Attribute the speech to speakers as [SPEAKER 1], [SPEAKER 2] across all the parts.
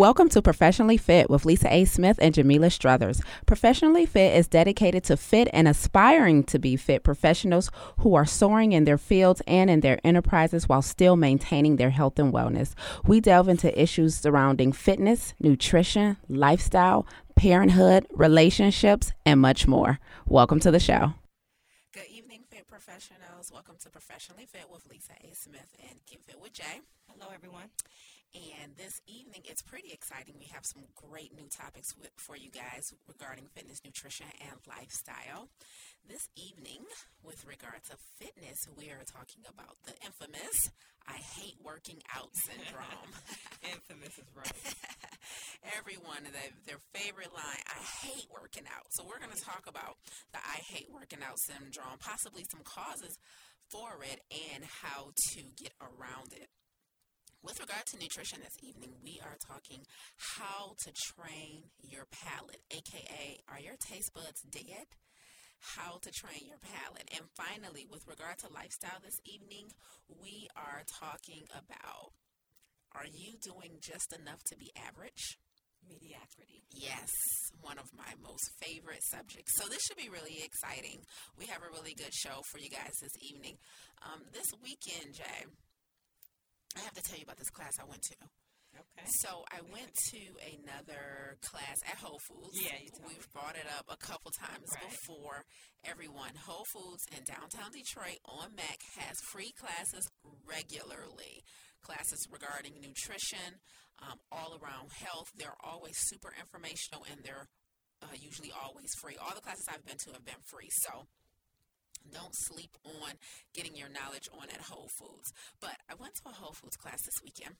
[SPEAKER 1] Welcome to Professionally Fit with Lisa A. Smith and Jamila Struthers. Professionally Fit is dedicated to fit and aspiring to be fit professionals who are soaring in their fields and in their enterprises while still maintaining their health and wellness. We delve into issues surrounding fitness, nutrition, lifestyle, parenthood, relationships, and much more. Welcome to the show.
[SPEAKER 2] Good evening, fit professionals. Welcome to Professionally Fit with Lisa A. Smith and Get Fit with Jaye.
[SPEAKER 3] Hello, everyone.
[SPEAKER 2] And this evening, it's pretty exciting. We have some great new topics with, for you guys regarding fitness, nutrition, and lifestyle. This evening, with regard to fitness, we are talking about the infamous I hate working out syndrome.
[SPEAKER 3] infamous is right.
[SPEAKER 2] Everyone, their, their favorite line, I hate working out. So, we're going to talk about the I hate working out syndrome, possibly some causes for it, and how to get around it. With regard to nutrition this evening, we are talking how to train your palate, aka, are your taste buds dead? How to train your palate. And finally, with regard to lifestyle this evening, we are talking about are you doing just enough to be average?
[SPEAKER 3] Mediocrity.
[SPEAKER 2] Yes, one of my most favorite subjects. So this should be really exciting. We have a really good show for you guys this evening. Um, this weekend, Jaye, I have to tell you about this class I went to.
[SPEAKER 3] Okay.
[SPEAKER 2] So I went to another class at Whole Foods.
[SPEAKER 3] Yeah, you
[SPEAKER 2] We've
[SPEAKER 3] me.
[SPEAKER 2] brought it up a couple times
[SPEAKER 3] Right.
[SPEAKER 2] before. Everyone, Whole Foods in downtown Detroit on Mack has free classes regularly. Classes regarding nutrition, um, all around health. They're always super informational and they're uh, usually always free. All the classes I've been to have been free. So don't sleep on getting your knowledge on at Whole Foods. But I went to a Whole Foods class this weekend.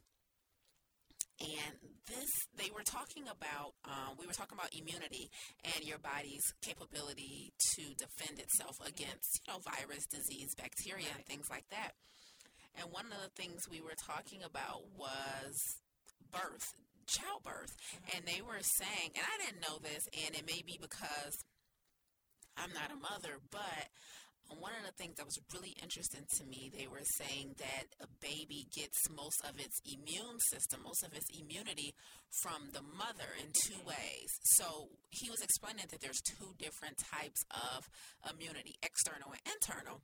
[SPEAKER 2] And this, they were talking about, um, we were talking about immunity and your body's capability to defend itself against, you know, virus, disease, bacteria, and things like that. And one of the things we were talking about was birth, childbirth. And they were saying, and I didn't know this, and it may be because I'm not a mother, but one of the things that was really interesting to me, they were saying that a baby gets most of its immune system, most of its immunity from the mother in two ways. So he was explaining that there's two different types of immunity, external and internal.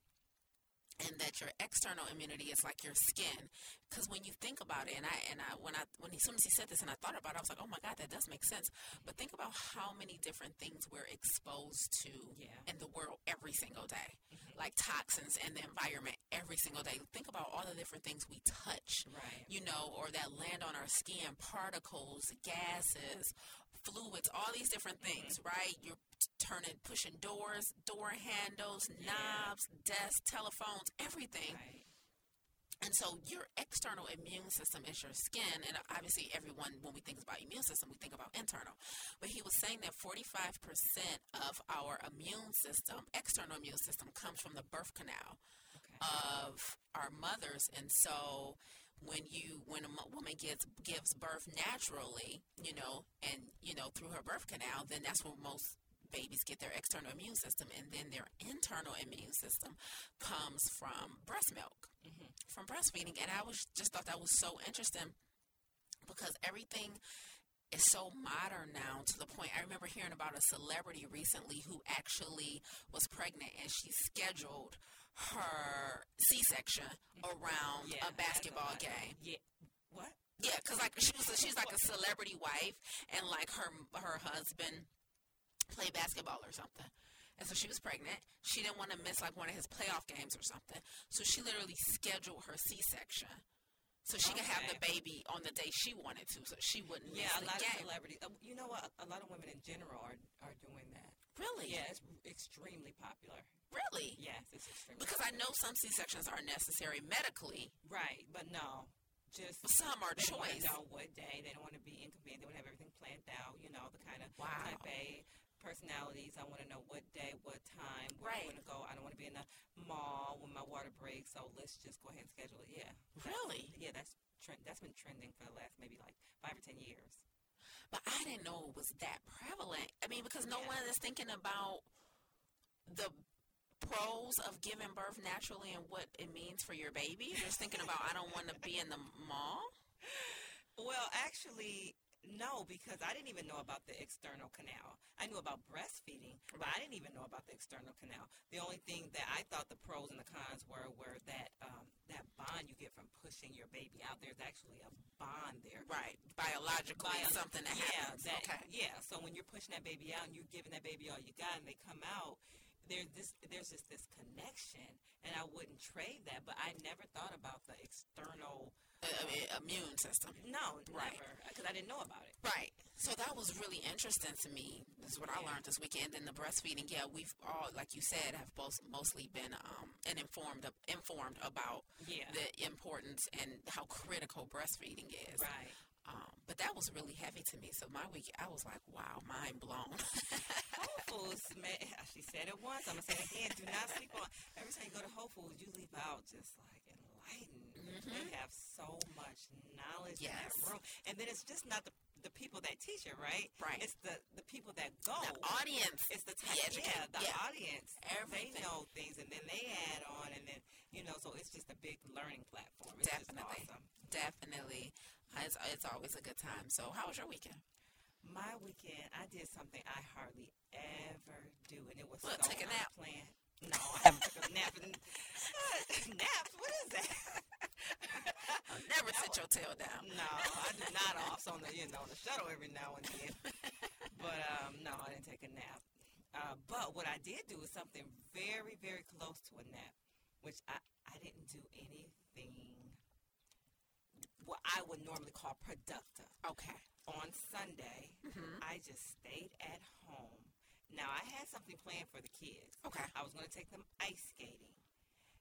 [SPEAKER 2] And that your external immunity is like your skin, because when you think about it, and I and I when I when he, as soon as he said this and I thought about it, I was like, oh my god, that does make sense. But think about how many different things we're exposed to
[SPEAKER 3] Yeah.
[SPEAKER 2] in the world every single day,
[SPEAKER 3] Mhm.
[SPEAKER 2] like toxins in the environment every single day. Think about all the different things we touch,
[SPEAKER 3] Right.
[SPEAKER 2] you know, or that land on our skin, particles, gases, fluids, all these different things, right? You're turning, pushing doors, door handles,
[SPEAKER 3] Yeah.
[SPEAKER 2] knobs, desks, telephones, everything.
[SPEAKER 3] Right.
[SPEAKER 2] And so your external immune system is your skin. And obviously, everyone, when we think about immune system, we think about internal. But he was saying that 45% of our immune system, external immune system, comes from the birth canal
[SPEAKER 3] Okay.
[SPEAKER 2] of our mothers. And so when you when a woman gets gives birth naturally, you know, and you know through her birth canal, then that's where most babies get their external immune system, and then their internal immune system comes from breast milk,
[SPEAKER 3] Mhm.
[SPEAKER 2] from breastfeeding. And I was just thought that was so interesting because everything is so modern now to the point I remember hearing about a celebrity recently who actually was pregnant and she scheduled her C-section around
[SPEAKER 3] Yeah,
[SPEAKER 2] a basketball
[SPEAKER 3] a
[SPEAKER 2] game.
[SPEAKER 3] Yeah. What?
[SPEAKER 2] Yeah, because like she was, she's like a celebrity wife, and like her her husband played basketball or something, and so she was pregnant. She didn't want to miss like one of his playoff games or something, so she literally scheduled her C-section so she could have the baby on the day she wanted to, so she wouldn't
[SPEAKER 3] Yeah,
[SPEAKER 2] miss
[SPEAKER 3] a lot of celebrities. Uh, you know what? A lot of women in general are are doing that.
[SPEAKER 2] Really?
[SPEAKER 3] Yeah, it's extremely popular.
[SPEAKER 2] Really?
[SPEAKER 3] Yes, it's extremely.
[SPEAKER 2] Because I know some C-sections are necessary medically,
[SPEAKER 3] Right, but no, just
[SPEAKER 2] but some are
[SPEAKER 3] they want
[SPEAKER 2] choice.
[SPEAKER 3] to know what day. They don't want to be inconvenient. They want to have everything planned out. You know, the kind of
[SPEAKER 2] Wow.
[SPEAKER 3] type A personalities. I want to know what day, what time, where
[SPEAKER 2] Right.
[SPEAKER 3] I'm going to go. I don't want to be in the mall when my water breaks, so let's just go ahead and schedule it. Yeah. That's-
[SPEAKER 2] Really?
[SPEAKER 3] Yeah, that's trend. That's been trending for the last maybe like five or ten years.
[SPEAKER 2] But I didn't know it was that prevalent. I mean, because no
[SPEAKER 3] Yeah.
[SPEAKER 2] one is thinking about the pros of giving birth naturally and what it means for your baby. You're just thinking about I don't want to be in the mall.
[SPEAKER 3] Well, actually, No, because I didn't even know about the external canal. I knew about breastfeeding, but I didn't even know about the external canal. The only thing that I thought the pros and the cons were were that um, that bond you get from pushing your baby out. There's actually a bond there.
[SPEAKER 2] Right. Biologically,
[SPEAKER 3] Bio-
[SPEAKER 2] something that
[SPEAKER 3] yeah,
[SPEAKER 2] happens.
[SPEAKER 3] that-
[SPEAKER 2] okay.
[SPEAKER 3] Yeah. So when you're pushing that baby out and you're giving that baby all you got, and they come out, there's this there's just this connection, and I wouldn't trade that. But I never thought about the external.
[SPEAKER 2] Uh, uh, immune system.
[SPEAKER 3] No,
[SPEAKER 2] Right.
[SPEAKER 3] never, because I didn't know about it.
[SPEAKER 2] Right. So that was really interesting to me. This is what I learned this weekend. And the breastfeeding, yeah, we've all, like you said, have both mostly been um, and informed of, informed about
[SPEAKER 3] Yeah.
[SPEAKER 2] the importance and how critical breastfeeding is.
[SPEAKER 3] Right.
[SPEAKER 2] Um, but that was really heavy to me. So my week, I was like, wow, mind blown.
[SPEAKER 3] Whole Foods, man, she said it once. I'm gonna say it again. Do not sleep on. Every time you go to Whole Foods, you leave out just like Mm-hmm. enlightened. They have so much knowledge in that room, and then it's just not the the people that teach it, right?
[SPEAKER 2] Right.
[SPEAKER 3] It's the the people that go.
[SPEAKER 2] the audience.
[SPEAKER 3] It's the type,
[SPEAKER 2] The
[SPEAKER 3] yeah, the
[SPEAKER 2] yeah.
[SPEAKER 3] audience.
[SPEAKER 2] Everything.
[SPEAKER 3] They know things, and then they add on, and then you know, so it's just a big learning platform. It's
[SPEAKER 2] Definitely.
[SPEAKER 3] just awesome.
[SPEAKER 2] Definitely. Uh, it's, it's always a good time. So how was your weekend?
[SPEAKER 3] My weekend, I did something I hardly ever do, and it was
[SPEAKER 2] What,
[SPEAKER 3] so
[SPEAKER 2] take a nap?
[SPEAKER 3] Plan. No, I haven't took a nap. In, naps? What is that?
[SPEAKER 2] Never sit your tail down.
[SPEAKER 3] no, I did not off on the you know the shuttle every now and then. But um, no, I didn't take a nap. Uh, but what I did do is something very, very close to a nap, which I I didn't do anything what I would normally call productive.
[SPEAKER 2] Okay.
[SPEAKER 3] On Sunday,
[SPEAKER 2] Mhm.
[SPEAKER 3] I just stayed at home. Now I had something planned for the kids.
[SPEAKER 2] Okay.
[SPEAKER 3] I was going to take them ice skating,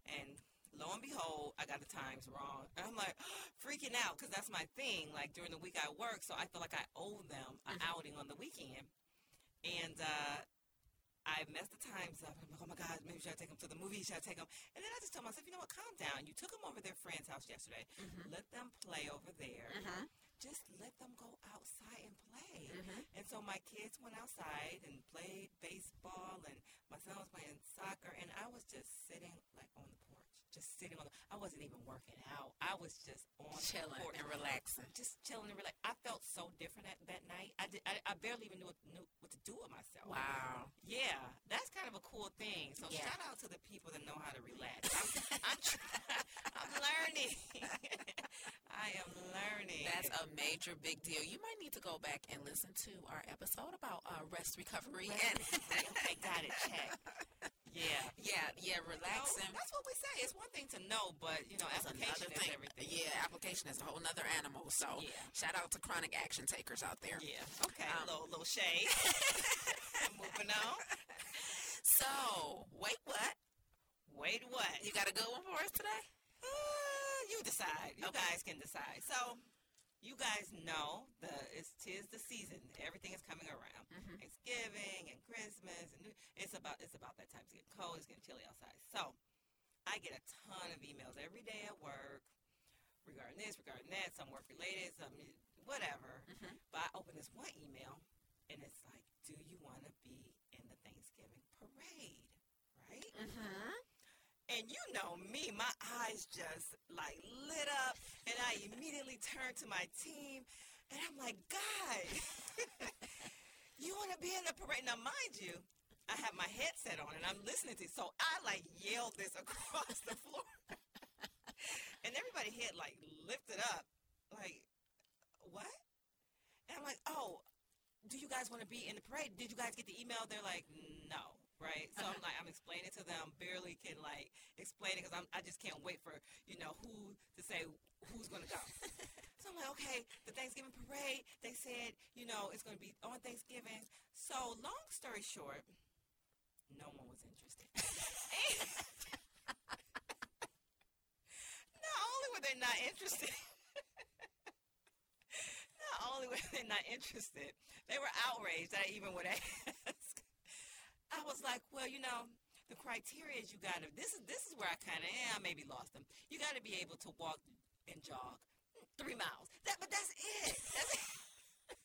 [SPEAKER 3] and lo and behold, I got the times wrong. And I'm like freaking out because that's my thing. Like during the week I work, so I feel like I owe them an
[SPEAKER 2] Mhm.
[SPEAKER 3] outing on the weekend, and uh, I messed the times up. I'm like, oh my god, maybe should I take them to the movie? Should I take them? And then I just told myself, you know what? Calm down. You took them over their friend's house yesterday.
[SPEAKER 2] Mhm.
[SPEAKER 3] Let them play over there.
[SPEAKER 2] Mhm.
[SPEAKER 3] Just let them go outside and play.
[SPEAKER 2] Mhm.
[SPEAKER 3] And so my kids went outside and played baseball, and my son was playing soccer, and I was just sitting like on the just sitting on. The, I wasn't even working out. I was just on
[SPEAKER 2] Chilling
[SPEAKER 3] the porch,
[SPEAKER 2] and relaxing.
[SPEAKER 3] just chilling and relax. I felt so different that, that night. I did. I, I barely even knew what, knew what to do with myself.
[SPEAKER 2] Wow.
[SPEAKER 3] Yeah, that's kind of a cool thing. So
[SPEAKER 2] Yeah.
[SPEAKER 3] shout out to the people that know how to relax. I'm, I'm, I'm learning. I am learning.
[SPEAKER 2] That's a major big deal. You might need to go back and listen to our episode about uh, rest recovery and
[SPEAKER 3] okay, got it. Check. Yeah.
[SPEAKER 2] yeah, yeah, relaxing.
[SPEAKER 3] that's what we say. It's one thing to know, but you know,
[SPEAKER 2] That's
[SPEAKER 3] application is
[SPEAKER 2] thing.
[SPEAKER 3] everything.
[SPEAKER 2] Yeah, application is a whole nother animal. So
[SPEAKER 3] Yeah.
[SPEAKER 2] shout out to chronic action takers out there.
[SPEAKER 3] Yeah. Okay.
[SPEAKER 2] Um,
[SPEAKER 3] little little shade. Moving on.
[SPEAKER 2] So wait, what?
[SPEAKER 3] Wait, what?
[SPEAKER 2] You got a good one for us today?
[SPEAKER 3] Uh, you decide. You
[SPEAKER 2] Okay.
[SPEAKER 3] guys can decide. So, you guys know the it's tis the season. Everything is coming around.
[SPEAKER 2] Mhm.
[SPEAKER 3] Thanksgiving and Christmas and it's about it's about that time. It's getting cold. It's getting chilly outside. So, I get a ton of emails every day at work regarding this, regarding that, some work related, some whatever.
[SPEAKER 2] Mhm.
[SPEAKER 3] But I open this one email and it's like, "Do you want to be in the Thanksgiving parade?" Right?
[SPEAKER 2] Mm-hmm.
[SPEAKER 3] And you know me, my eyes just like lit up, and I immediately turned to my team, and I'm like, guys, you want to be in the parade? Now, mind you, I have my headset on and I'm listening to, so I like yelled this across the floor, and everybody head like lifted up, like, what? And I'm like, oh, do you guys want to be in the parade? Did you guys get the email? They're like, no, right? So I'm like, I'm explaining to them, barely can like explain it because I'm I just can't wait for you know who to say who's gonna go. so I'm like, okay, the Thanksgiving parade. They said, you know, it's gonna be on Thanksgiving. So long story short, no one was interested. not only were they not interested. Not only were they not interested, they were outraged that I even would ask. I was like, well, you know, the criteria is you got to. This is this is where I kind of eh, I maybe lost them. You got to be able to walk and jog three miles. That, but that's it. That's it.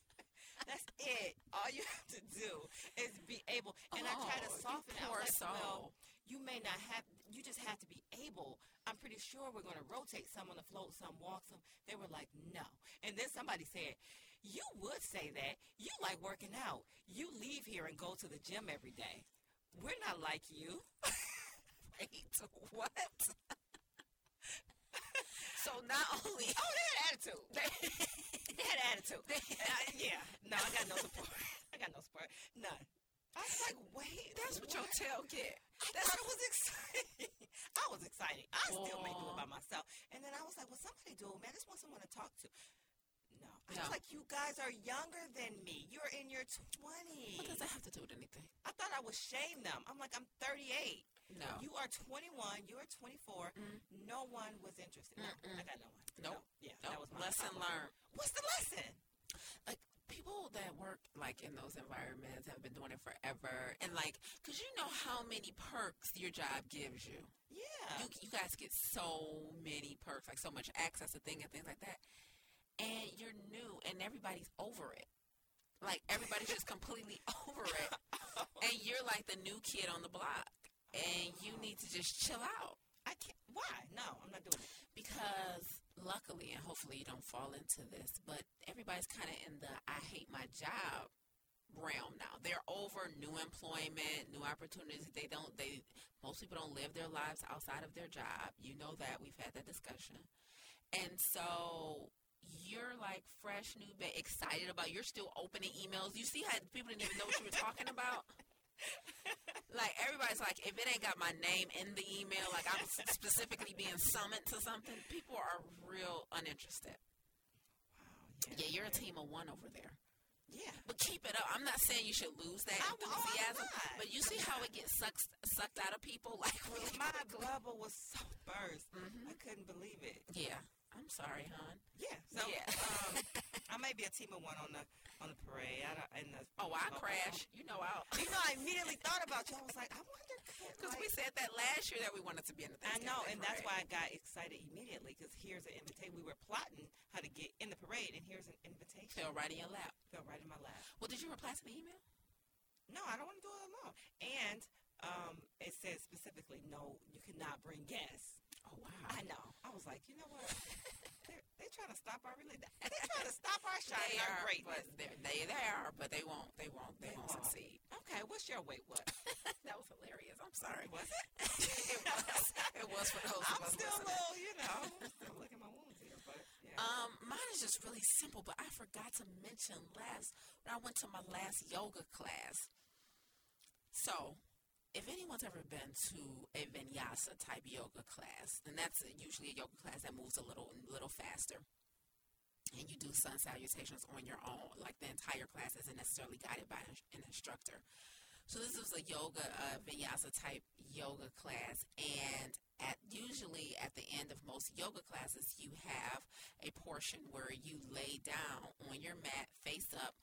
[SPEAKER 3] That's it. All you have to do is be able. And I try to
[SPEAKER 2] Oh,
[SPEAKER 3] soften it. Like, well, you may not have. You just have to be able. I'm pretty sure we're going to rotate some on the float, some walk, some. They were like, no. And then somebody said, You would say that. You like working out. You leave here and go to the gym every day. We're not like you.
[SPEAKER 2] Wait, what? so not only
[SPEAKER 3] Oh, they had attitude. They had attitude. Uh, yeah. No, I got no support. I got no support. None. I was like, wait.
[SPEAKER 2] that's what your tail get.
[SPEAKER 3] I thought it was exciting. I was excited. I still may do it by myself. And then I was like, well, somebody do it, man. I just want someone to talk to. No. I
[SPEAKER 2] No.
[SPEAKER 3] was like, you guys are younger than me. You're in your 20s.
[SPEAKER 2] What does that have to do with anything?
[SPEAKER 3] I thought I would shame them. I'm like, I'm 38.
[SPEAKER 2] No.
[SPEAKER 3] You are 21. You are 24. No one was interested. No. I got no one.
[SPEAKER 2] Nope.
[SPEAKER 3] No. Yeah,
[SPEAKER 2] No.
[SPEAKER 3] that was my
[SPEAKER 2] Lesson
[SPEAKER 3] problem.
[SPEAKER 2] learned.
[SPEAKER 3] What's the lesson?
[SPEAKER 2] like people that work like in those environments have been doing it forever and like because you know how many perks your job gives you
[SPEAKER 3] Yeah.
[SPEAKER 2] you, you guys get so many perks like so much access to things and things like that and you're new and everybody's over it. Like everybody's just completely over it. And you're like the new kid on the block and you need to just chill out.
[SPEAKER 3] I can't. Why? No, I'm not doing it.
[SPEAKER 2] because luckily and hopefully you don't fall into this but everybody's kind of in the i hate my job realm now. They're over new employment new opportunities. They don't they most people don't live their lives outside of their job. You know that. We've had that discussion. And so you're like fresh new but excited about you're still opening emails you see how people didn't even know what you were talking about like everybody's like, if it ain't got my name in the email, like I'm specifically being summoned to something, people are real uninterested.
[SPEAKER 3] Wow.
[SPEAKER 2] Yeah, you're a team of one over there.
[SPEAKER 3] Yeah.
[SPEAKER 2] But keep it up. I'm not saying you should lose that
[SPEAKER 3] oh, I'm
[SPEAKER 2] enthusiasm,
[SPEAKER 3] not.
[SPEAKER 2] but you see how it gets sucked sucked out of people, like really
[SPEAKER 3] My bubble was so burst.
[SPEAKER 2] Mhm.
[SPEAKER 3] I couldn't believe it.
[SPEAKER 2] Yeah, I'm sorry, hon.
[SPEAKER 3] Yeah. So
[SPEAKER 2] Yeah.
[SPEAKER 3] um, I may be a team of one on the on the parade. I don't, and the,
[SPEAKER 2] Oh, I
[SPEAKER 3] oh,
[SPEAKER 2] crash. You know I'll.
[SPEAKER 3] You know, I immediately thought about you. I was like, I wonder.
[SPEAKER 2] Because we said that last year that we wanted to be in the
[SPEAKER 3] I know, and that's why. I got excited immediately. Because here's an invitation. We were plotting how to get in the parade, and here's an invitation.
[SPEAKER 2] fell right in your lap.
[SPEAKER 3] Fell right in my lap.
[SPEAKER 2] Well, did you reply to the email?
[SPEAKER 3] No, I don't want to do it alone. And um, it says specifically, no, you cannot bring guests.
[SPEAKER 2] Oh wow.
[SPEAKER 3] I know. I was like, you know what? they're, they're trying to stop our really. They're trying to stop our shine,
[SPEAKER 2] They
[SPEAKER 3] our
[SPEAKER 2] are,
[SPEAKER 3] greatness.
[SPEAKER 2] but they they are, but they won't. They won't. They,
[SPEAKER 3] They
[SPEAKER 2] won't,
[SPEAKER 3] won't.
[SPEAKER 2] succeed.
[SPEAKER 3] Okay, what's your wait? What
[SPEAKER 2] that was hilarious. I'm sorry.
[SPEAKER 3] was it?
[SPEAKER 2] it was. It was for those
[SPEAKER 3] I'm still a
[SPEAKER 2] listening.
[SPEAKER 3] little, you know, still licking my wounds here, but yeah.
[SPEAKER 2] Um, mine is just really simple, but I forgot to mention last when I went to my last yoga class. So, if anyone's ever been to a vinyasa type yoga class, and that's usually a yoga class that moves a little little faster, and you do sun salutations on your own, like the entire class isn't necessarily guided by an instructor. So this was a yoga uh, vinyasa type yoga class, and at usually at the end of most yoga classes, you have a portion where you lay down on your mat, face up,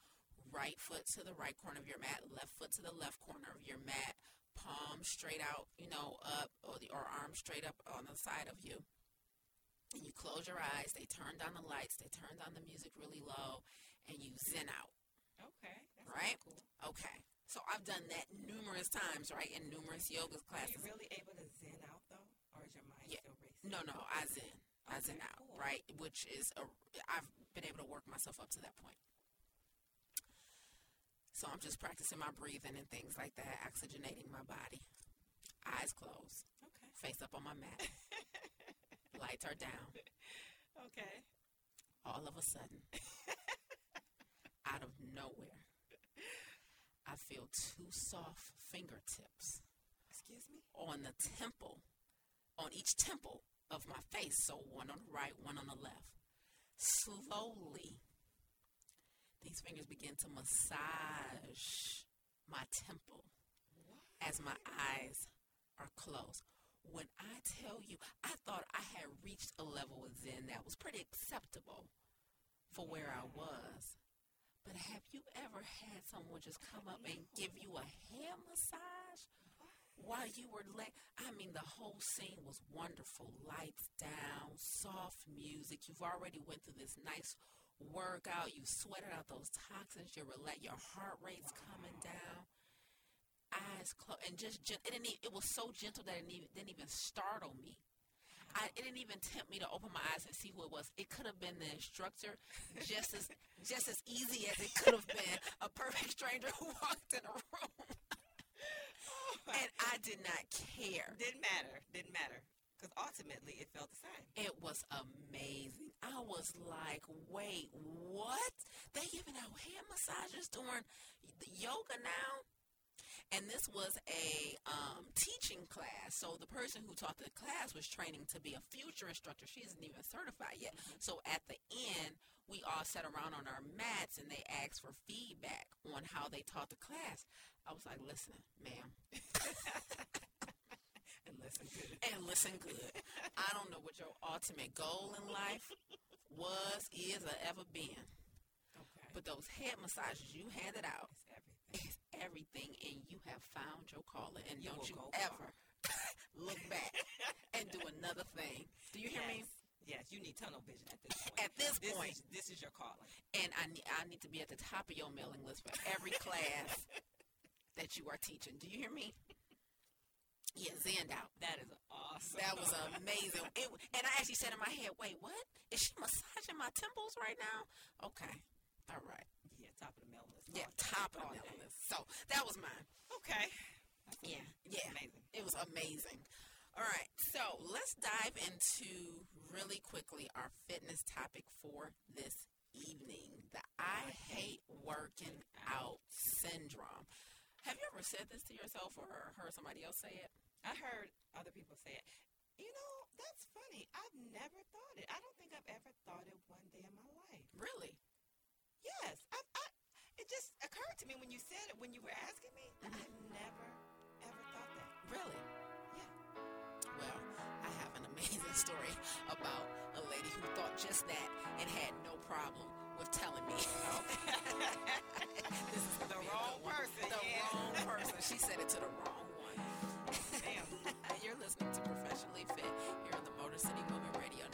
[SPEAKER 2] right foot to the right corner of your mat, left foot to the left corner of your mat, palm straight out, you know, up, or the or arm straight up on the side of you. And you close your eyes. They turn down the lights. They turn down the music really low, and you zen out.
[SPEAKER 3] okay, that's
[SPEAKER 2] right?
[SPEAKER 3] Cool.
[SPEAKER 2] Okay. So I've done that numerous times, right, in numerous yoga
[SPEAKER 3] Are you
[SPEAKER 2] classes.
[SPEAKER 3] really able to zen out though, or is your mind
[SPEAKER 2] Yeah.
[SPEAKER 3] still racing?
[SPEAKER 2] No, no, I zen. I zen out,
[SPEAKER 3] cool.
[SPEAKER 2] right? Which is a, I've been able to work myself up to that point. So I'm just practicing my breathing and things like that, oxygenating my body. Eyes closed,
[SPEAKER 3] Okay.
[SPEAKER 2] face up on my mat. Lights are down.
[SPEAKER 3] Okay.
[SPEAKER 2] All of a sudden, out of nowhere, I feel two soft fingertips
[SPEAKER 3] Excuse me.
[SPEAKER 2] on the temple, on each temple of my face. So one on the right, one on the left. Slowly, these fingers begin to massage my temple as my eyes are closed. When I tell you, I thought I had reached a level of Zen that was pretty acceptable for where I was. But have you ever had someone just come up and give you a hand massage while you were laying? I mean, the whole scene was wonderful. Lights down, soft music. You've already went through this nice workout. You sweated out those toxins. You're rela- your heart rate's coming down. Eyes closed, and just gen- it, didn't e- it was so gentle that it didn't even, didn't even startle me. I, it didn't even tempt me to open my eyes and see who it was. It could have been the instructor, just as just as easy as it could have been a perfect stranger who walked in a room. Oh and I did not care.
[SPEAKER 3] Didn't matter. Didn't matter. Because ultimately, it felt the same.
[SPEAKER 2] It was amazing. I was like, wait, what? They giving out head massages during the yoga now? And this was a um, teaching class. So the person who taught the class was training to be a future instructor. She isn't even certified yet. So at the end, we all sat around on our mats and they asked for feedback on how they taught the class. I was like, listen, ma'am.
[SPEAKER 3] and listen good.
[SPEAKER 2] And listen good. I don't know what your ultimate goal in life was, is, or ever been.
[SPEAKER 3] Okay.
[SPEAKER 2] But those head massages you handed out
[SPEAKER 3] It's everything.
[SPEAKER 2] is everything, and you have found your calling. And
[SPEAKER 3] You
[SPEAKER 2] don't you ever look back and do another thing. Do you hear me?
[SPEAKER 3] Yes. Yes, you need tunnel vision at this point.
[SPEAKER 2] At this
[SPEAKER 3] this
[SPEAKER 2] point.
[SPEAKER 3] is, this is your calling.
[SPEAKER 2] And I need, I need to be at the top of your mailing list for every class that you are teaching. Do you hear me? Yeah, zenned out.
[SPEAKER 3] That is awesome.
[SPEAKER 2] That was amazing. It, and I actually said in my head, wait, what? Is she massaging my temples right now? Okay. All right.
[SPEAKER 3] yeah, top of the mail list.
[SPEAKER 2] Yeah, top of the
[SPEAKER 3] day.
[SPEAKER 2] list. So that was mine.
[SPEAKER 3] Okay.
[SPEAKER 2] Yeah. Yeah.
[SPEAKER 3] Amazing.
[SPEAKER 2] It was amazing. All right. So let's dive into really quickly our fitness topic for this evening the I hate working out syndrome. Have you ever said this to yourself or heard somebody else say it?
[SPEAKER 3] I heard other people say it. You know, that's funny. I've never thought it. I don't think I've ever thought it one day in my life.
[SPEAKER 2] Really?
[SPEAKER 3] Yes. I, I, it just occurred to me when you said it, when you were asking me. I mm-hmm. never, ever thought that.
[SPEAKER 2] Really?
[SPEAKER 3] Yeah.
[SPEAKER 2] Well, I have an amazing story about a lady who thought just that and had no problem with telling me. this is
[SPEAKER 3] The
[SPEAKER 2] gonna be a
[SPEAKER 3] wrong person,
[SPEAKER 2] The
[SPEAKER 3] yeah.
[SPEAKER 2] wrong person. She said it to the wrong
[SPEAKER 3] Damn.
[SPEAKER 2] You're listening to Professionally Fit here on the Motor City Women Radio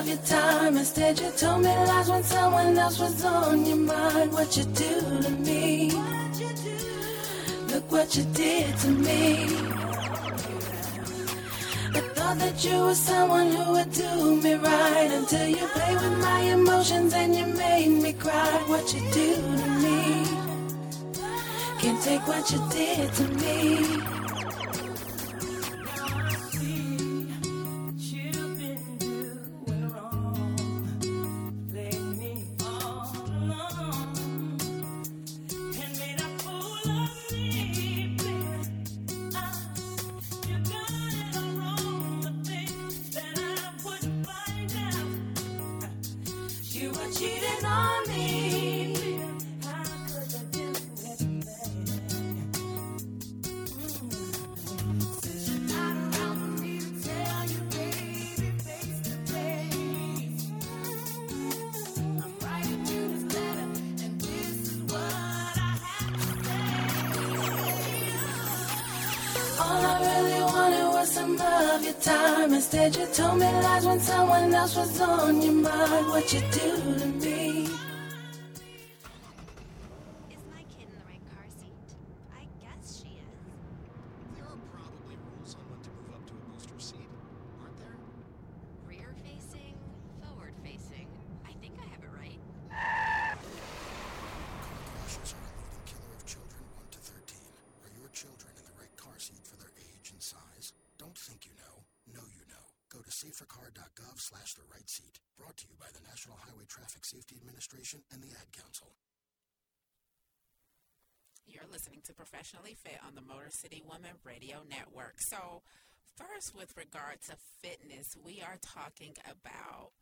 [SPEAKER 4] of your time. Instead, you told me lies when someone else was on your mind. What you do to me? Look what you did to me. I thought that you were someone who would do me right until you played with my emotions and you made me cry. What you do to me? Can't take what you did to me. Instead, you told me lies when someone else was on your mind. What you do to me?
[SPEAKER 5] Is my kid in the right car seat? I guess she is.
[SPEAKER 6] There are probably rules on when to move up to a booster seat, aren't there?
[SPEAKER 5] Rear facing, forward facing. I think I have it right.
[SPEAKER 7] to safercar.gov slash the right seat. Brought to you by the National Highway Traffic Safety Administration and the Ad Council.
[SPEAKER 2] You're listening to Professionally Fit on the Motor City Woman Radio Network. So, first, with regard to fitness, we are talking about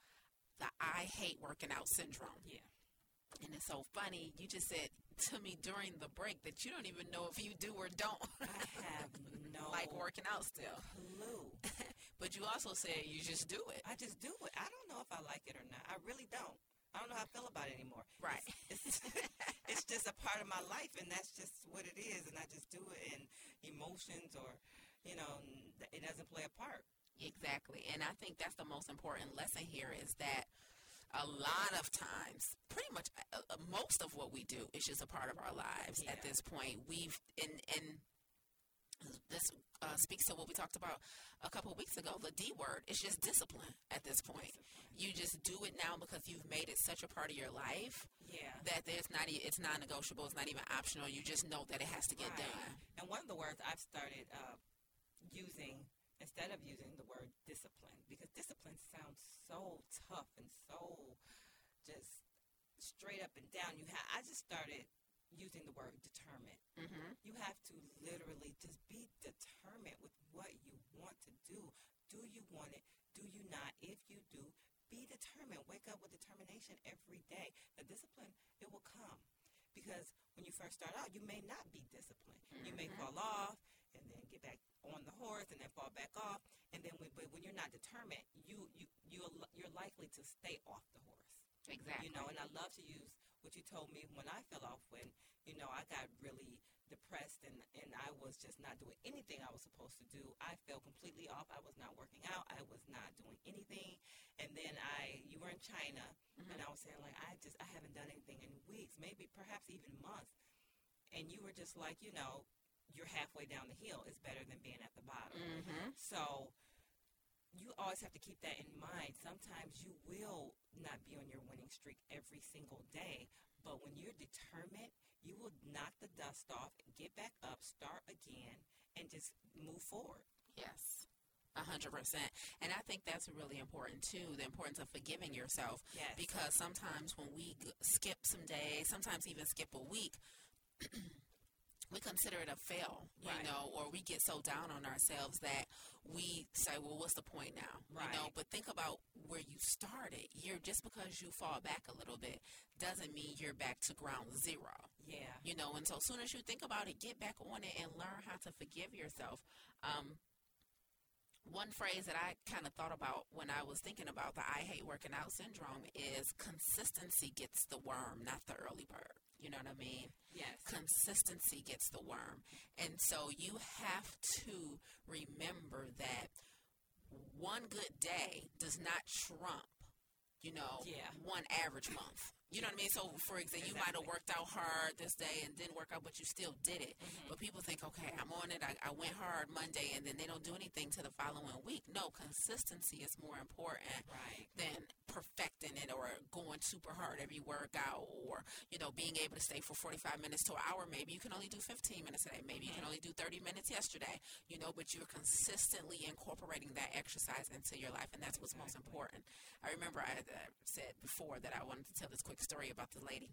[SPEAKER 2] the I hate working out syndrome.
[SPEAKER 3] Yeah.
[SPEAKER 2] And it's so funny. You just said to me during the break that you don't even know if you do or don't
[SPEAKER 3] I have no
[SPEAKER 2] like working out still.
[SPEAKER 3] clue.
[SPEAKER 2] But you also said you just do it.
[SPEAKER 3] I just do it. I don't know if I like it or not. I really don't. I don't know how I feel about it anymore.
[SPEAKER 2] Right.
[SPEAKER 3] It's, it's just a part of my life, and that's just what it is. And I just do it, and emotions or, you know, it doesn't play a part.
[SPEAKER 2] Exactly. And I think that's the most important lesson here is that a lot of times, pretty much uh, uh, most of what we do is just a part of our lives at this point. We've, and, and this uh, speaks to what we talked about a couple of weeks ago. The D word is just discipline at this point. You just do it now because you've made it such a part of your life
[SPEAKER 3] Yeah.
[SPEAKER 2] that there's not, it's non-negotiable. It's not even optional. You just know that it has to get
[SPEAKER 3] Right.
[SPEAKER 2] done.
[SPEAKER 3] And one of the words I've started uh, using instead of using the word discipline, because discipline sounds so tough and so just straight up and down. You ha- I just started using the word determined.
[SPEAKER 2] Mm-hmm.
[SPEAKER 3] You have to literally just be determined with what you want to do. Do you want it? Do you not? If you do, be determined. Wake up with determination every day. The discipline, it will come. Because when you first start out, you may not be disciplined. You may fall off and then get back on the horse and then fall back off. And then when, but when you're not determined, you, you, you're, you're likely to stay off the horse
[SPEAKER 2] Exactly.
[SPEAKER 3] you know, and I love to use what you told me when I fell off when, you know, I got really depressed and, and I was just not doing anything I was supposed to do. I fell completely off. I was not working out. I was not doing anything. And then I, you were in China, and mm-hmm. I was saying, like, I just, I haven't done anything in weeks, maybe perhaps even months. And you were just like, you know, you're halfway down the hill. It's better than being at the bottom.
[SPEAKER 2] Mm-hmm.
[SPEAKER 3] So you always have to keep that in mind. Sometimes you will not be on your winning streak every single day, but when you're determined, you will knock the dust off, get back up, start again, and just move forward.
[SPEAKER 2] Yes. A hundred percent. And I think that's really important too, the importance of forgiving yourself.
[SPEAKER 3] Yes.
[SPEAKER 2] Because sometimes when we skip some days, sometimes even skip a week, we consider it a fail, you
[SPEAKER 3] Right.
[SPEAKER 2] know, or we get so down on ourselves that we say, well, what's the point now? Right. You know, but think about where you started. You're just because you fall back a little bit doesn't mean you're back to ground zero
[SPEAKER 3] Yeah.
[SPEAKER 2] you know and so as soon as you think about it get back on it and learn how to forgive yourself um, one phrase that i kind of thought about when i was thinking about the i hate working out syndrome is consistency gets the worm not the early bird you know what i mean
[SPEAKER 3] Yes.
[SPEAKER 2] consistency gets the worm and so you have to remember that one good day does not trump you know
[SPEAKER 3] Yeah.
[SPEAKER 2] one average month you know what I mean? So, for example, you might have worked out hard this day and didn't work out, but you still did it.
[SPEAKER 3] Mm-hmm.
[SPEAKER 2] But people think, okay, I'm on it. I, I went hard Monday, and then they don't do anything to the following week. No, consistency is more important
[SPEAKER 3] Right.
[SPEAKER 2] than perfecting it or going super hard every workout or, you know, being able to stay for 45 minutes to an hour. Maybe you can only do 15 minutes a day. Maybe you can only do 30 minutes yesterday, you know, but you're consistently incorporating that exercise into your life, and that's what's most important. I remember I had uh, said before that I wanted to tell this quick story about the lady.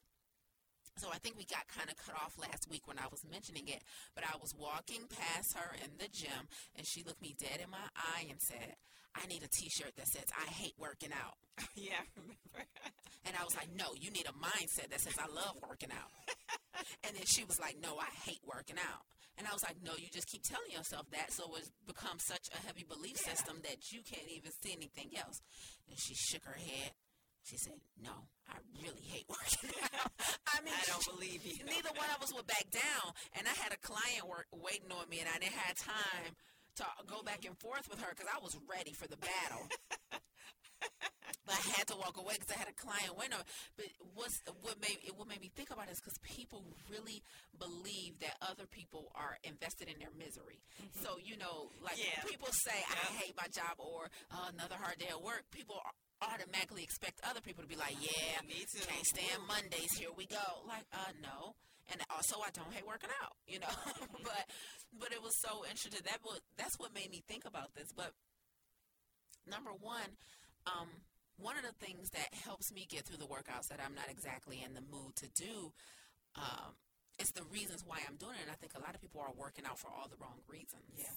[SPEAKER 2] So I think we got kind of cut off last week when I was mentioning it, but I was walking past her in the gym and she looked me dead in my eye and said, I need a t-shirt that says I hate working out.
[SPEAKER 3] yeah, I remember.
[SPEAKER 2] And I was like, no, you need a mindset that says I love working out. and then she was like, no, I hate working out. And I was like, no, you just keep telling yourself that. So it's become such a heavy belief system that you can't even see anything else. And she shook her head. She said, no, I really hate working out. I mean,
[SPEAKER 3] I don't believe you.
[SPEAKER 2] neither one of us would back down. And I had a client work, waiting on me, and I didn't have time to go back and forth with her because I was ready for the battle. but I had to walk away because I had a client waiting. on me. But what's what made it what made me think about it is because people really believe that other people are invested in their misery. So you know, like
[SPEAKER 3] Yeah.
[SPEAKER 2] people say I hate my job or uh, another hard day at work, people are automatically expect other people to be like, yeah,
[SPEAKER 3] Me too.
[SPEAKER 2] can't stand Mondays. Here we go. Like, uh, no. And also, I don't hate working out. You know, but but it was so interesting. That was that's what made me think about this. But number one, um, one of the things that helps me get through the workouts that I'm not exactly in the mood to do, um, it's the reasons why I'm doing it. And I think a lot of people are working out for all the wrong reasons.
[SPEAKER 3] Yeah.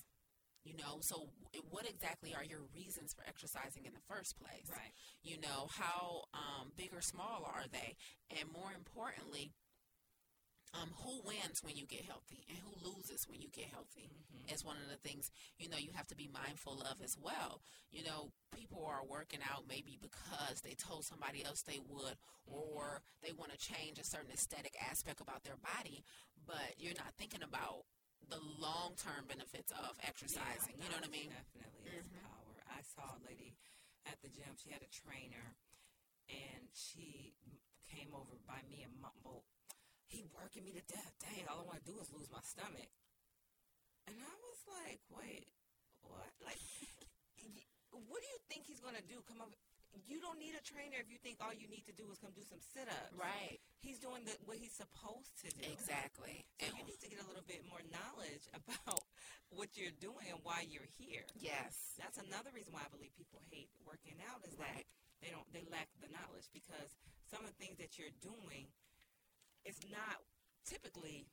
[SPEAKER 2] You know, so what exactly are your reasons for exercising in the first place?
[SPEAKER 3] Right.
[SPEAKER 2] You know, how um, big or small are they? And more importantly, um, who wins when you get healthy and who loses when you get healthy
[SPEAKER 3] Mm-hmm.
[SPEAKER 2] is one of the things you know you have to be mindful of as well. You know, people are working out maybe because they told somebody else they would, or they want to change a certain aesthetic aspect about their body, but you're not thinking about the long term benefits of exercising. you know what I mean?
[SPEAKER 3] Definitely is
[SPEAKER 2] Mhm.
[SPEAKER 3] power. I saw a lady at the gym. She had a trainer, and she came over by me and mumbled, "He working me to death. Dang, all I want to do is lose my stomach." And I was like, "Wait, what? Like, what do you think he's gonna do? Come up?" You don't need a trainer if you think all you need to do is come do some sit-ups.
[SPEAKER 2] Right.
[SPEAKER 3] He's doing the, what he's supposed to do.
[SPEAKER 2] Exactly.
[SPEAKER 3] So
[SPEAKER 2] And-
[SPEAKER 3] you need to get a little bit more knowledge about what you're doing and why you're here.
[SPEAKER 2] yes.
[SPEAKER 3] That's another reason why I believe people hate working out is
[SPEAKER 2] Right.
[SPEAKER 3] that they don't they lack the knowledge because some of the things that you're doing is not typically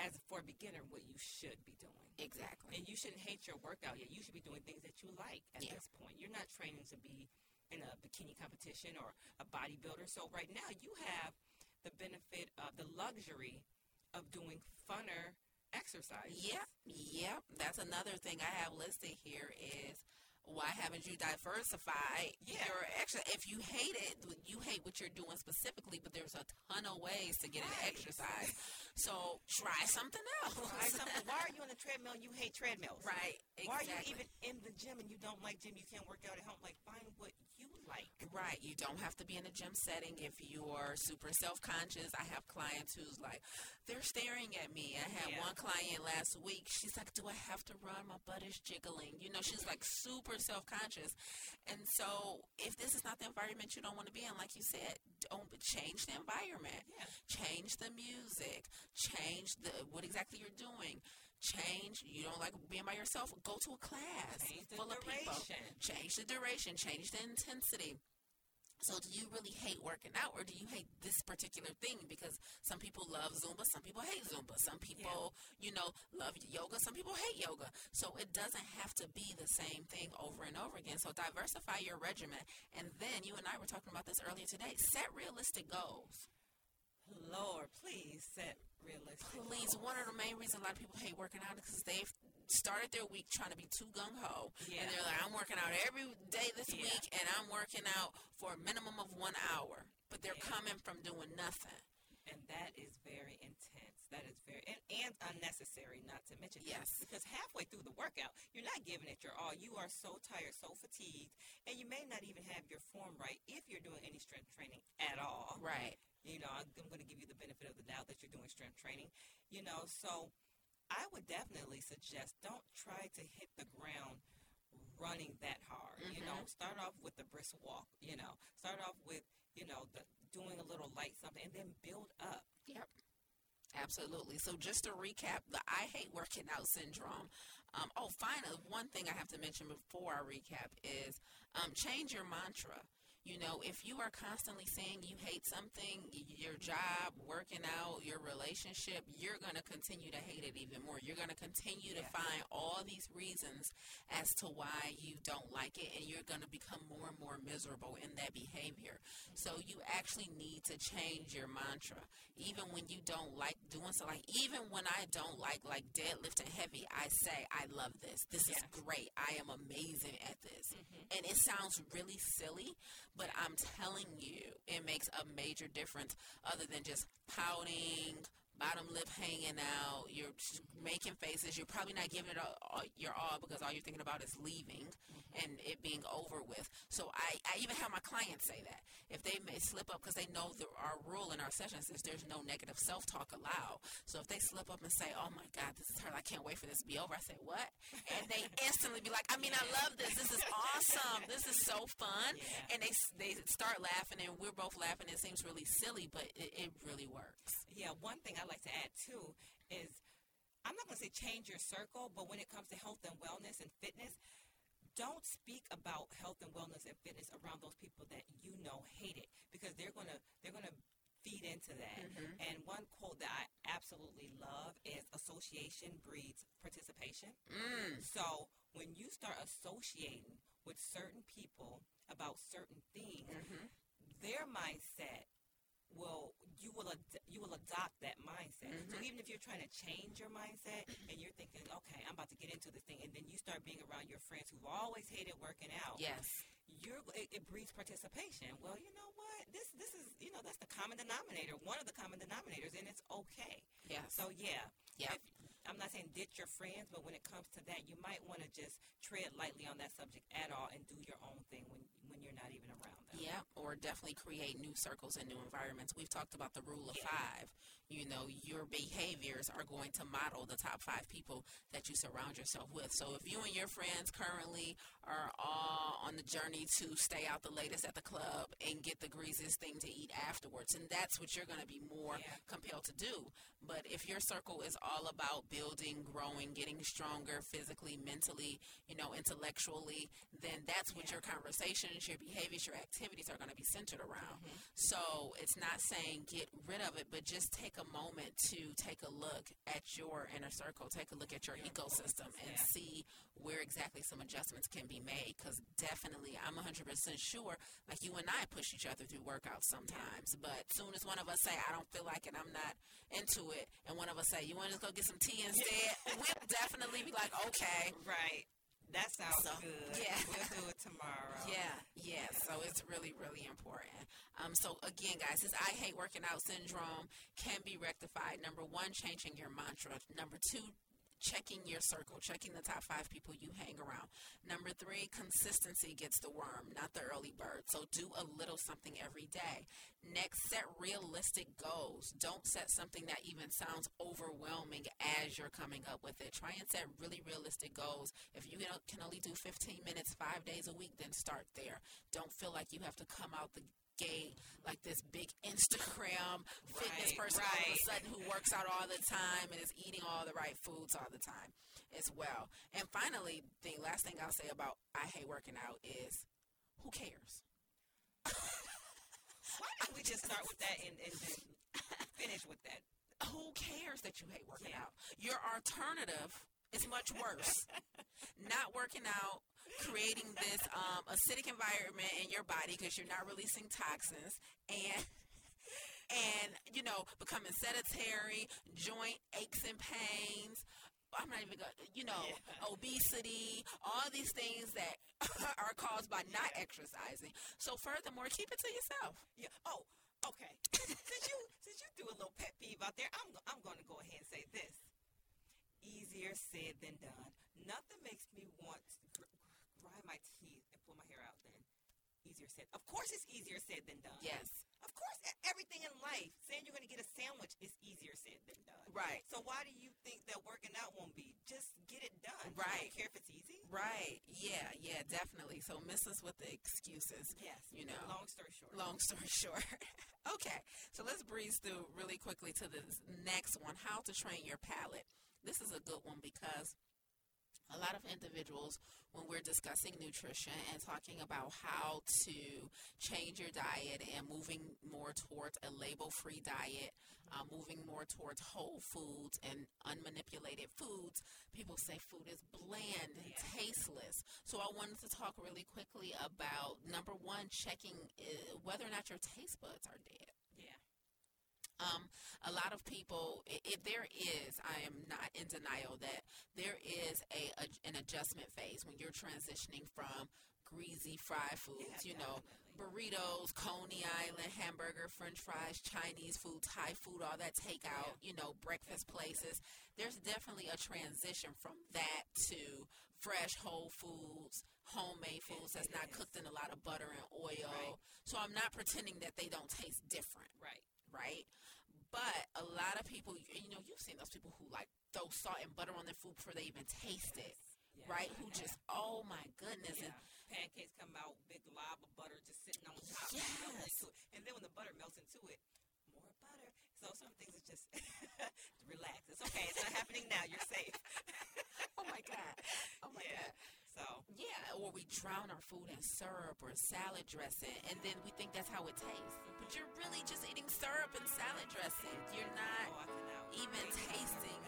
[SPEAKER 3] as for a beginner what you should be doing.
[SPEAKER 2] Exactly.
[SPEAKER 3] And you shouldn't hate your workout yet. You should be doing things that you like at
[SPEAKER 2] Yeah.
[SPEAKER 3] this point. You're not training to be in a bikini competition or a bodybuilder. So right now you have the benefit of the luxury of doing funner exercise.
[SPEAKER 2] Yep, yep. That's another thing I have listed here is why haven't you diversified
[SPEAKER 3] Yeah.
[SPEAKER 2] your extra? If you hate it, you hate what you're doing specifically, but there's a ton of ways to get
[SPEAKER 3] Right.
[SPEAKER 2] an exercise. So try something else.
[SPEAKER 3] Try something. Why are you on the treadmill? and You hate treadmills.
[SPEAKER 2] right.
[SPEAKER 3] Why are you even in the gym and you don't like gym? You can't work out at home. Like find what like.
[SPEAKER 2] Right. You don't have to be in a gym setting if you're super self conscious. I have clients who's like, they're staring at me. I had
[SPEAKER 3] Yeah.
[SPEAKER 2] one client last week. She's like, Do I have to run? My butt is jiggling. You know, she's like super self conscious. And so if this is not the environment you don't want to be in, like you said, don't change the environment.
[SPEAKER 3] Yeah.
[SPEAKER 2] Change the music. Change the what exactly you're doing. Change. You don't like being by yourself. Go to a class
[SPEAKER 3] Change
[SPEAKER 2] full of people. Change the duration. Change the intensity. So, do you really hate working out, or do you hate this particular thing? Because some people love Zumba, some people hate Zumba, some people, you know, love yoga, some people hate yoga. So, it doesn't have to be the same thing over and over again. So, diversify your regimen. And then, you and I were talking about this earlier today set realistic goals.
[SPEAKER 3] Lord, please set realistic.
[SPEAKER 2] Please, one of the main reasons a lot of people hate working out is because they've started their week trying to be too gung ho.
[SPEAKER 3] Yeah.
[SPEAKER 2] And they're like, I'm working out every day this
[SPEAKER 3] Yeah.
[SPEAKER 2] week and I'm working out for a minimum of one hour. But they're
[SPEAKER 3] Yeah.
[SPEAKER 2] coming from doing nothing.
[SPEAKER 3] and that is very intense. That is very and, and unnecessary, not to mention.
[SPEAKER 2] Yes.
[SPEAKER 3] Because halfway through the workout, you're not giving it your all. You are so tired, so fatigued, and you may not even have your form right if you're doing any strength training at all.
[SPEAKER 2] Right.
[SPEAKER 3] You know, I'm, going to give you the benefit of the doubt that you're doing strength training. You know, so I would definitely suggest don't try to hit the ground running that hard. You know, start off with the brisk walk. You know, start off with you know the doing a little light something, and then build up.
[SPEAKER 2] Yep. Absolutely. So just to recap, the I hate working out syndrome. Um, oh, finally, one thing I have to mention before I recap is um, change your mantra. You know, if you are constantly saying you hate something, your job, working out, your relationship, you're going to continue to hate it even more. You're going to continue to
[SPEAKER 3] Yeah.
[SPEAKER 2] find all these reasons as to why you don't like it, and you're going to become more and more miserable in that behavior. So you actually need to change your mantra. Even when you don't like doing so, like even when I don't like like deadlifting heavy, I say I love this. This is great. I am amazing at this. Mm-hmm. And it sounds really silly, but I'm telling you, it makes a major difference other than just pouting, bottom lip hanging out, you're making faces, you're probably not giving it all, all, your all because all you're thinking about is leaving and it being over with. So I, I even have my clients say that. If they may slip up, because they know the, our rule in our sessions is there's no negative self talk allowed. So if they slip up and say, oh my God, this is hard, I can't wait for this to be over, I say, what? And they instantly be like, I mean, I love this. This is awesome. This is so fun.
[SPEAKER 3] Yeah.
[SPEAKER 2] And they, they start laughing, and we're both laughing. It seems really silly, but it, it really works.
[SPEAKER 3] Yeah, one thing I'd like to add too is I'm not going to say change your circle, but when it comes to health and wellness and fitness, don't speak about health and wellness and fitness around those people that you know hate it because they're gonna they're gonna feed into that.
[SPEAKER 2] Mm-hmm.
[SPEAKER 3] And one quote that I absolutely love is association breeds participation.
[SPEAKER 2] Mm.
[SPEAKER 3] So when you start associating with certain people about certain things,
[SPEAKER 2] Mm-hmm.
[SPEAKER 3] their mindset will you will ad- you will adopt that mindset. So
[SPEAKER 2] Mm-hmm.
[SPEAKER 3] even if you're trying to change your mindset and you're thinking, okay, I'm about to get into this thing, and then you start being around your friends who've always hated working out,
[SPEAKER 2] Yes.
[SPEAKER 3] you're it, it breeds participation. Well, you know what? This this is you know that's the common denominator, one of the common denominators, and it's okay.
[SPEAKER 2] Yeah.
[SPEAKER 3] So yeah, if- I'm not saying ditch your friends, but when it comes to that, you might want to just tread lightly on that subject at all and do your own thing when when you're not even around them.
[SPEAKER 2] Yeah, or definitely create new circles and new environments. We've talked about the rule of
[SPEAKER 3] Yeah.
[SPEAKER 2] five. You know, your behaviors are going to model the top five people that you surround yourself with. So if you and your friends currently are all on the journey to stay out the latest at the club and get the greasiest thing to eat afterwards, and that's what you're going to be more
[SPEAKER 3] Yeah.
[SPEAKER 2] compelled to do. But if your circle is all about building, growing, getting stronger physically, mentally, you know, intellectually, then that's what your conversations, your behaviors, your activities are going to be centered around. Mm-hmm. So it's not saying get rid of it, but just take a moment to take a look at your inner circle, take a look at your ecosystem, and
[SPEAKER 3] yeah.
[SPEAKER 2] see where exactly some adjustments can be made. Because definitely, I'm 100% sure, like you and I push each other through workouts sometimes, but soon as one of us say, I don't feel like it, I'm not into it, and one of us say, you want to go get some tea instead, we'll definitely be like, okay.
[SPEAKER 3] Right. That sounds
[SPEAKER 2] So,
[SPEAKER 3] good.
[SPEAKER 2] yeah.
[SPEAKER 3] We'll do it tomorrow.
[SPEAKER 2] Yeah, yeah. So it's really, really important. Um, so again, guys, this I hate working out syndrome can be rectified. Number one, changing your mantra. Number two, checking your circle, checking the top five people you hang around. Number three, consistency gets the worm, not the early bird. So do a little something every day. Next, set realistic goals. Don't set something that even sounds overwhelming as you're coming up with it. Try and set really realistic goals. If you can only do 15 minutes five days a week, then start there. Don't feel like you have to come out the gate like this big Instagram fitness
[SPEAKER 3] Right,
[SPEAKER 2] person all of a sudden who works out all the time and is eating all the right foods all the time as well. And finally, the last thing I'll say about I hate working out is who cares?
[SPEAKER 3] Why don't we just start with that and, and then finish with that?
[SPEAKER 2] Who cares that you hate working
[SPEAKER 3] Yeah.
[SPEAKER 2] out? Your alternative is much worse. not working out, creating this um, acidic environment in your body because you're not releasing toxins, and and you know becoming sedentary, joint aches and pains. I'm not even going. You know, obesity, all these things that are caused by not exercising. So, furthermore, keep it to yourself.
[SPEAKER 3] Yeah. Oh, okay. since you since you threw a little pet peeve out there, I'm I'm going to go ahead and say this. Easier said than done. Nothing makes me want grind my teeth and pull my hair out than easier said. Of course, it's easier said than done.
[SPEAKER 2] Yes.
[SPEAKER 3] Of course, everything in life, saying you're going to get a sandwich is easier said than done.
[SPEAKER 2] Right.
[SPEAKER 3] So why do you think that working out won't be? Just get it done.
[SPEAKER 2] Right.
[SPEAKER 3] don't care if it's easy.
[SPEAKER 2] Right. Yeah. Yeah. Definitely. So miss us with the excuses.
[SPEAKER 3] Yes.
[SPEAKER 2] You know.
[SPEAKER 3] Long story short.
[SPEAKER 2] Long story short. okay. So let's breeze through really quickly to the next one: how to train your palate. This is a good one because a lot of individuals, when we're discussing nutrition and talking about how to change your diet and moving more towards a label free diet, uh, moving more towards whole foods and unmanipulated foods, people say food is bland and tasteless. So I wanted to talk really quickly about number one, checking uh, whether or not your taste buds are dead.
[SPEAKER 3] Yeah.
[SPEAKER 2] Um, a lot of people, if there is, I am not in denial that there is a, a an adjustment phase when you're transitioning from greasy fried foods,
[SPEAKER 3] Yeah,
[SPEAKER 2] you know, burritos, Coney Island, hamburger, French fries, Chinese food, Thai food, all that takeout, you know, breakfast places. There's definitely a transition from that to fresh whole foods, homemade foods that's not cooked in a lot of butter and oil.
[SPEAKER 3] Right.
[SPEAKER 2] So I'm not pretending that they don't taste different
[SPEAKER 3] Right.
[SPEAKER 2] Right? But a lot of people, you you know, you've seen those people who like throw salt and butter on their food before they even taste it,
[SPEAKER 3] Yeah,
[SPEAKER 2] right? Who
[SPEAKER 3] have.
[SPEAKER 2] just, oh my goodness,
[SPEAKER 3] Yeah.
[SPEAKER 2] and
[SPEAKER 3] Pancakes come out, big glob of butter just sitting on top.
[SPEAKER 2] Yes.
[SPEAKER 3] into it. And then when the butter melts into it, more butter. So some things are just relax. It's okay. It's not happening now. You're safe.
[SPEAKER 2] oh my god, oh my
[SPEAKER 3] Yeah.
[SPEAKER 2] god,
[SPEAKER 3] So
[SPEAKER 2] yeah. Or we
[SPEAKER 7] drown our food in syrup or salad dressing, and then we think that's how it tastes. But you're really just eating syrup and salad dressing. You're
[SPEAKER 3] Oh,
[SPEAKER 7] not
[SPEAKER 3] cannot
[SPEAKER 7] even tasting.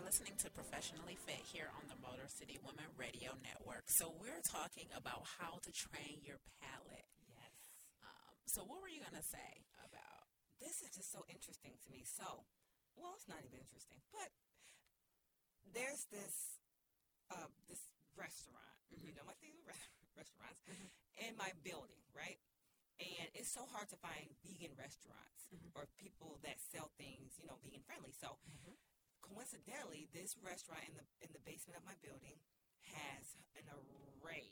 [SPEAKER 7] You're listening to Professionally Fit
[SPEAKER 2] here on the Motor City Women Radio Network. So we're talking about how to train your palate.
[SPEAKER 3] Yes.
[SPEAKER 2] Um, so what were you gonna say about?
[SPEAKER 3] This is just so interesting to me. So, well, it's not even interesting, but there's this uh, this restaurant. You know, my thing with re- restaurants in my building, right? And it's so hard to find vegan restaurants or people that sell things, you know, vegan friendly. So, coincidentally, this restaurant in the in the basement of my building has an array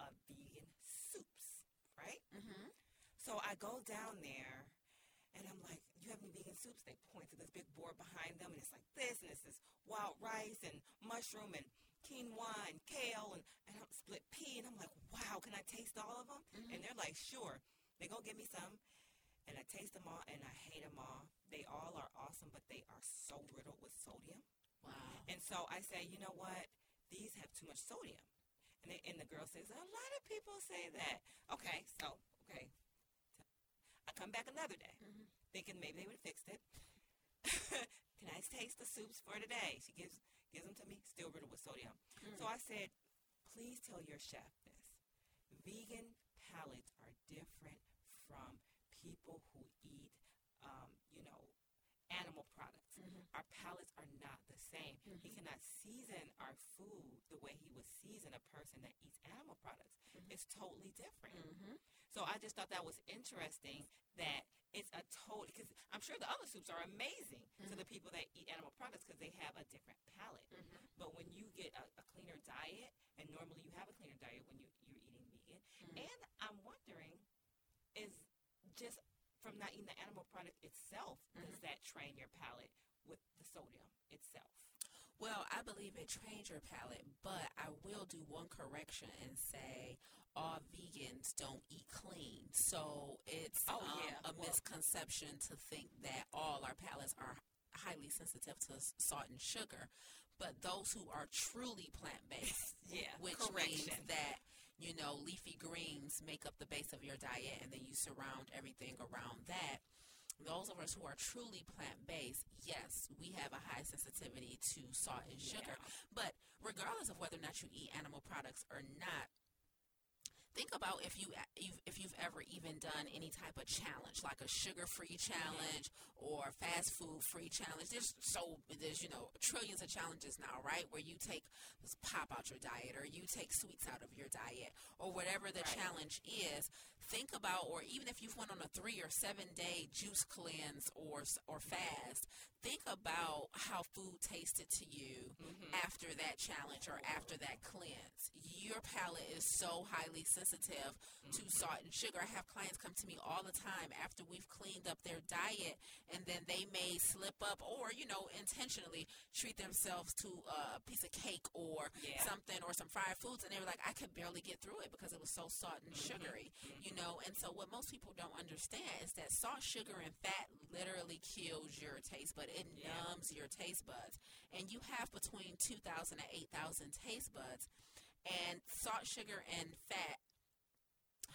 [SPEAKER 3] of vegan soups, right?
[SPEAKER 2] Mm-hmm.
[SPEAKER 3] So I go down there and I'm like, you have any vegan soups? They point to this big board behind them and it's like this and it's this wild rice and mushroom and quinoa and kale and, and split pea and I'm like, wow, can I taste all of them? And they're like, sure. They go give me some and I taste them all and I hate them all. They all are awesome, but they are so riddled with sodium.
[SPEAKER 2] Wow.
[SPEAKER 3] And so I say, you know what? These have too much sodium. And, they, and the girl says, a lot of people say that. Okay, so, okay. I come back another day, mm-hmm. thinking maybe they would have fixed it. Can I taste the soups for today? She gives gives them to me, still riddled with sodium. Hmm. So I said, please tell your chef this. Vegan palates are different from people who eat, um, you know, animal products. Mm-hmm. Our palates are not the same. He mm-hmm. cannot season our food the way he would season a person that eats animal products. Mm-hmm. It's totally different. So I just thought that was interesting that it's a total because I'm sure the other soups are amazing to the people that eat animal products because they have a different palate. But when you get a, a cleaner diet, and normally you have a cleaner diet when you, you're eating vegan, and I'm wondering, is just not eating the animal product itself, does that train your palate with the sodium itself?
[SPEAKER 2] Well, I believe it trains your palate, but I will do one correction and say all vegans don't eat clean. So it's
[SPEAKER 3] Oh,
[SPEAKER 2] um,
[SPEAKER 3] yeah.
[SPEAKER 2] a
[SPEAKER 3] Well-
[SPEAKER 2] misconception to think that all our palates are highly sensitive to salt and sugar. But those who are truly plant based,
[SPEAKER 3] Yeah,
[SPEAKER 2] which
[SPEAKER 3] correction.
[SPEAKER 2] means that you know leafy greens make up the base of your diet, and then you surround everything around that. Those of us who are truly plant based, yes, we have a high sensitivity to salt and sugar. But regardless of whether or not you eat animal products or not, think about if you if- if you've ever even done any type of challenge like a sugar-free challenge or fast food free challenge. There's so there's you know trillions of challenges now right? Where you take this pop out your diet or you take sweets out of your diet or whatever the
[SPEAKER 3] Right.
[SPEAKER 2] challenge is think about or even if you've went on a 3 or 7 day juice cleanse or or fast think about how food tasted to you mm-hmm. after that challenge or after that cleanse. Your palate is so highly sensitive to mm-hmm. salt and sugar. I have clients come to me all the time after we've cleaned up their diet and then they may slip up or, you know, intentionally treat themselves to a piece of cake or
[SPEAKER 3] Yeah.
[SPEAKER 2] something or some fried foods and they were like, I could barely get through it because it was so salt and mm-hmm. sugary, you know. And so what most people don't understand is that salt, sugar, and fat literally kills your taste bud. It
[SPEAKER 3] Yeah.
[SPEAKER 2] numbs your taste buds. And you have between 2,000 and 8,000 taste buds. And salt, sugar, and fat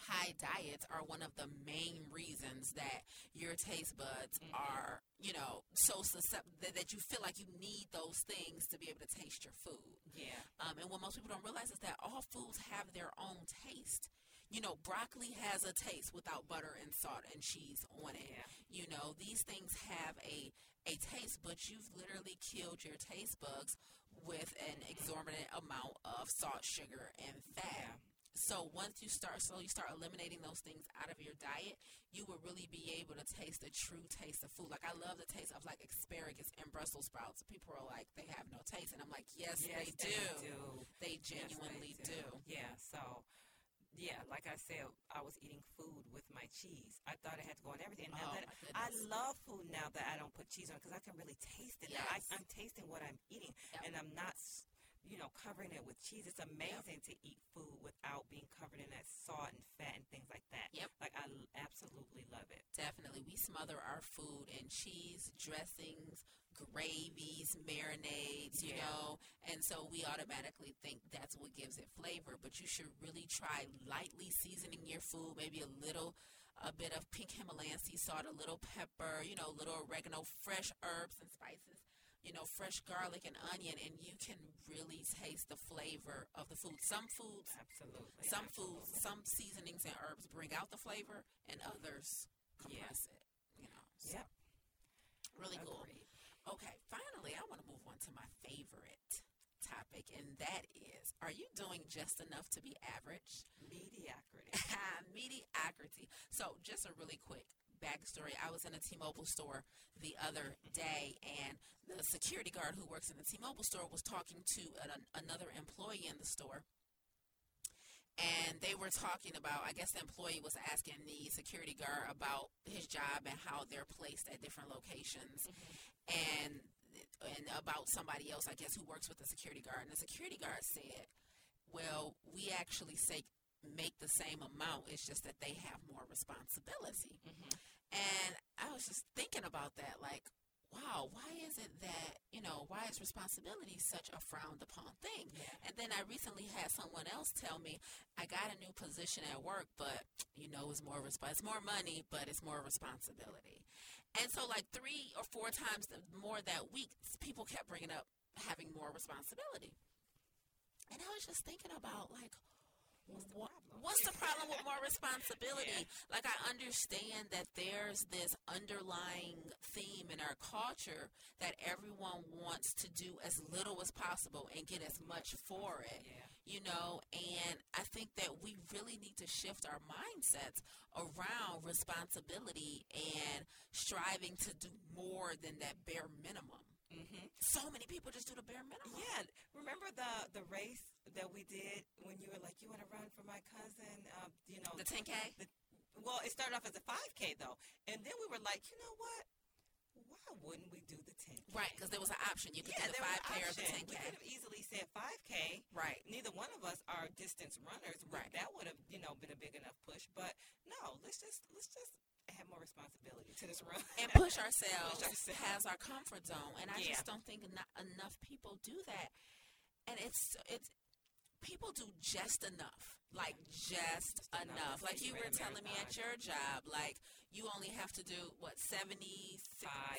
[SPEAKER 2] high diets are one of the main reasons that your taste buds are, you know, so susceptible that, that you feel like you need those things to be able to taste your food.
[SPEAKER 3] Yeah.
[SPEAKER 2] Um, and what most people don't realize is that all foods have their own taste. You know, broccoli has a taste without butter and salt and cheese on it.
[SPEAKER 3] Yeah.
[SPEAKER 2] You know, these things have a a taste, but you've literally killed your taste bugs with an exorbitant amount of salt, sugar, and fat. So once you start slowly start eliminating those things out of your diet, you will really be able to taste the true taste of food. Like I love the taste of like asparagus and Brussels sprouts. People are like, they have no taste, and I'm like, yes,
[SPEAKER 3] Yes,
[SPEAKER 2] they, do. They
[SPEAKER 3] Yes,
[SPEAKER 2] genuinely
[SPEAKER 3] they
[SPEAKER 2] do.
[SPEAKER 3] Yeah. So, yeah, like I said, I was eating food with my cheese. I thought it had to go on everything. Now
[SPEAKER 2] Oh,
[SPEAKER 3] that I love food now that I don't put cheese on because I can really taste it. now. I, I'm tasting what I'm eating,
[SPEAKER 2] Yep.
[SPEAKER 3] and I'm not. You know, covering it with cheese. It's amazing to eat food without being covered in that salt and fat and things like that.
[SPEAKER 2] Yep.
[SPEAKER 3] Like I absolutely love it.
[SPEAKER 2] Definitely. We smother our food in cheese, dressings, gravies, marinades, you
[SPEAKER 3] Yeah.
[SPEAKER 2] know, and so we automatically think that's what gives it flavor. But you should really try lightly seasoning your food, maybe a little, a bit of pink Himalayan sea salt, a little pepper, you know, a little oregano, fresh herbs and spices. you know, fresh garlic and onion, and you can really taste the flavor of the food. Some foods,
[SPEAKER 3] Absolutely.
[SPEAKER 2] some foods, some seasonings and herbs bring out the flavor, and others compress it. You know, so
[SPEAKER 3] Yep.
[SPEAKER 2] really cool. Okay, finally, I want to move on to my favorite topic, and that is: Are you doing just enough to be average?
[SPEAKER 3] Mediocrity.
[SPEAKER 2] mediocrity. So, just a really quick backstory. I was in a T-Mobile store the other day, and the security guard who works in the T-Mobile store was talking to an, another employee in the store. And they were talking about, I guess the employee was asking the security guard about his job and how they're placed at different locations, and and about somebody else, I guess, who works with the security guard. And the security guard said, "Well, we actually say make the same amount. It's just that they have more responsibility." Mm-hmm. And I was just thinking about that, like, wow, why is it that you know why is responsibility such a frowned upon thing? And then I recently had someone else tell me I got a new position at work, but you know it's more resp- it's more money, but it's more responsibility. And so, like three or four times the- more that week, people kept bringing up having more responsibility. And I was just thinking about like, what, what's the problem with more responsibility? Like, I understand that there's this underlying theme in our culture that everyone wants to do as little as possible and get as much for it. You know, and I think that we really need to shift our mindsets around responsibility and striving to do more than that bare minimum.
[SPEAKER 3] Mm-hmm.
[SPEAKER 2] So many people just do the bare minimum.
[SPEAKER 3] Yeah, remember the the race that we did when you were like, you want to run for my cousin? Um, you know,
[SPEAKER 2] The 10K?
[SPEAKER 3] The, well, it started off as a 5K though, and then we were like, you know what? Why wouldn't we do the 10K?
[SPEAKER 2] Right, because there was an option. You could
[SPEAKER 3] Yeah,
[SPEAKER 2] do the
[SPEAKER 3] there was
[SPEAKER 2] 5K or the 10K.
[SPEAKER 3] We could have easily said 5K.
[SPEAKER 2] Right.
[SPEAKER 3] Neither one of us are distance runners.
[SPEAKER 2] Right.
[SPEAKER 3] That would have, you know, been a big enough push. But no, let's just let's just have more responsibility to this run.
[SPEAKER 2] and push ourselves
[SPEAKER 3] ourselves.
[SPEAKER 2] past our comfort zone. And I
[SPEAKER 3] Yeah.
[SPEAKER 2] just don't think enough people do that. And it's it's people do just enough, like just,
[SPEAKER 3] enough.
[SPEAKER 2] enough. Like you were telling me at your job, like you only have to do what 70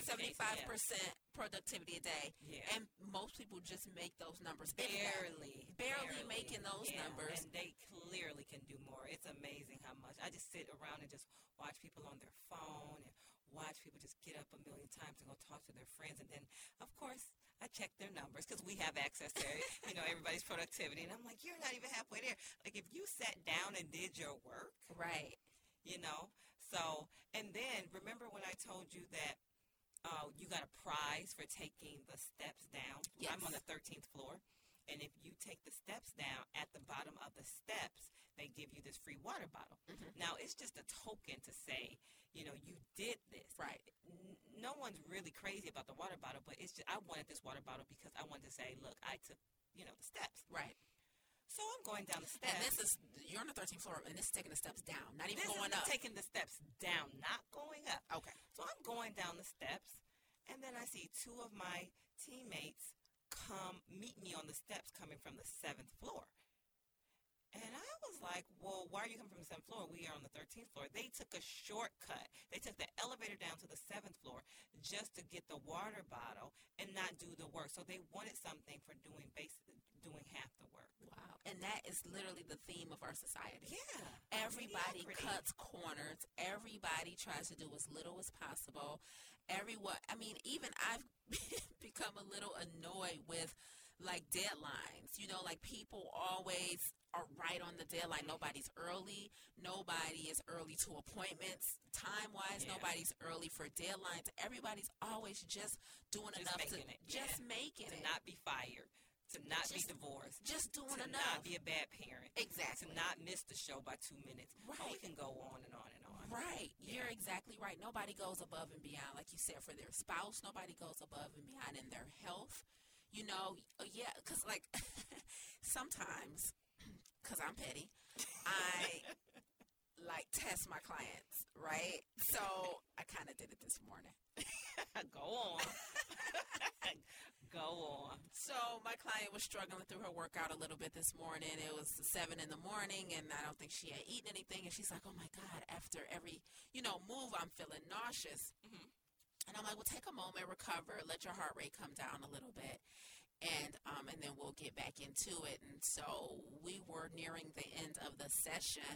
[SPEAKER 2] 75
[SPEAKER 3] days,
[SPEAKER 2] percent productivity a day,
[SPEAKER 3] Yeah.
[SPEAKER 2] and most people just make those numbers that.
[SPEAKER 3] barely,
[SPEAKER 2] barely making those
[SPEAKER 3] Yeah,
[SPEAKER 2] numbers.
[SPEAKER 3] and they clearly can do more. It's amazing how much. I just sit around and just watch people on their phone and watch people just get up a million times and go talk to their friends, and then of course. I check their numbers because we have access to, you know, everybody's productivity, and I'm like, you're not even halfway there. Like if you sat down and did your work,
[SPEAKER 2] Right.
[SPEAKER 3] you know. So, and then remember when I told you that uh, you got a prize for taking the steps down? I'm on the 13th floor, and if you take the steps down, at the bottom of the steps, they give you this free water bottle.
[SPEAKER 2] Mhm.
[SPEAKER 3] Now, it's just a token to say, you know, you did this.
[SPEAKER 2] Right.
[SPEAKER 3] No one's really crazy about the water bottle, but it's just I wanted this water bottle because I wanted to say, look, I took, you know, the steps.
[SPEAKER 2] Right.
[SPEAKER 3] So I'm going down the steps.
[SPEAKER 2] And this is you're on the 13th floor, and this is taking the steps down, not even
[SPEAKER 3] This
[SPEAKER 2] going
[SPEAKER 3] is
[SPEAKER 2] up.
[SPEAKER 3] taking the steps down, not going up.
[SPEAKER 2] okay.
[SPEAKER 3] So I'm going down the steps, and then I see two of my teammates come meet me on the steps coming from the seventh floor. And I was like, well, why are you coming from the seventh floor? We are on the 13th floor. They took a shortcut. They took the elevator down to the seventh floor just to get the water bottle and not do the work. So they wanted something for doing basically doing half the work.
[SPEAKER 2] Wow. And that is literally the theme of our society.
[SPEAKER 3] Yeah.
[SPEAKER 2] Everybody
[SPEAKER 3] mediocrity.
[SPEAKER 2] cuts corners. Everybody tries to do as little as possible. Everyone, I mean, even I've become a little annoyed with like deadlines. You know, like people always are right on the deadline. Nobody's early. Nobody is early to appointments. Time wise,
[SPEAKER 3] Yeah.
[SPEAKER 2] nobody's early for deadlines. Everybody's always just doing
[SPEAKER 3] Just
[SPEAKER 2] enough to
[SPEAKER 3] it,
[SPEAKER 2] just
[SPEAKER 3] yeah.
[SPEAKER 2] making
[SPEAKER 3] To
[SPEAKER 2] it.
[SPEAKER 3] not be fired, to not be divorced,
[SPEAKER 2] just doing
[SPEAKER 3] to
[SPEAKER 2] enough.
[SPEAKER 3] To not be a bad parent,
[SPEAKER 2] exactly.
[SPEAKER 3] to not miss the show by two minutes. Oh, we can go on and on.
[SPEAKER 2] Right. You're exactly right. Nobody goes above and beyond, like you said, for their spouse. Nobody goes above and beyond in their health. You know, uh, yeah, because like sometimes, because I'm petty, I like test my clients, right? So I kind of did it this morning.
[SPEAKER 3] go on. Go on.
[SPEAKER 2] So my client was struggling through her workout a little bit this morning. It was seven in the morning, and I don't think she had eaten anything. And she's like, "Oh my god!" After every you know move, I'm feeling nauseous. And I'm like, well, take a moment, recover, let your heart rate come down a little bit, and um, and then we'll get back into it. And so we were nearing the end of the session,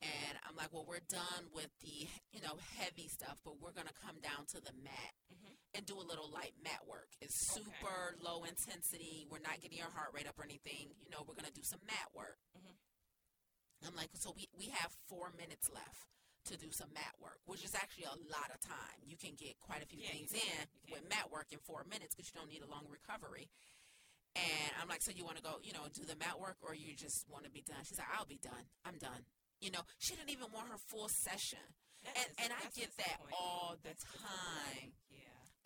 [SPEAKER 2] and I'm like, well, we're done with the you know heavy stuff, but we're gonna come down to the mat and do a little light mat work. It's
[SPEAKER 3] Okay.
[SPEAKER 2] super low intensity. We're not getting your heart rate up or anything. You know, we're gonna do some mat work.
[SPEAKER 3] Mhm.
[SPEAKER 2] I'm like, so we we have four minutes left to do some mat work, which is actually a lot of time. You can get quite a few
[SPEAKER 3] Yeah,
[SPEAKER 2] things in with mat work in four minutes because you don't need a long recovery. And I'm like, so you want to go, you know, do the mat work, or you just want to be done? She's like, I'll be done. I'm done. You know, she didn't even want her full session.
[SPEAKER 3] That's
[SPEAKER 2] And-
[SPEAKER 3] dis-
[SPEAKER 2] and I get that all the time.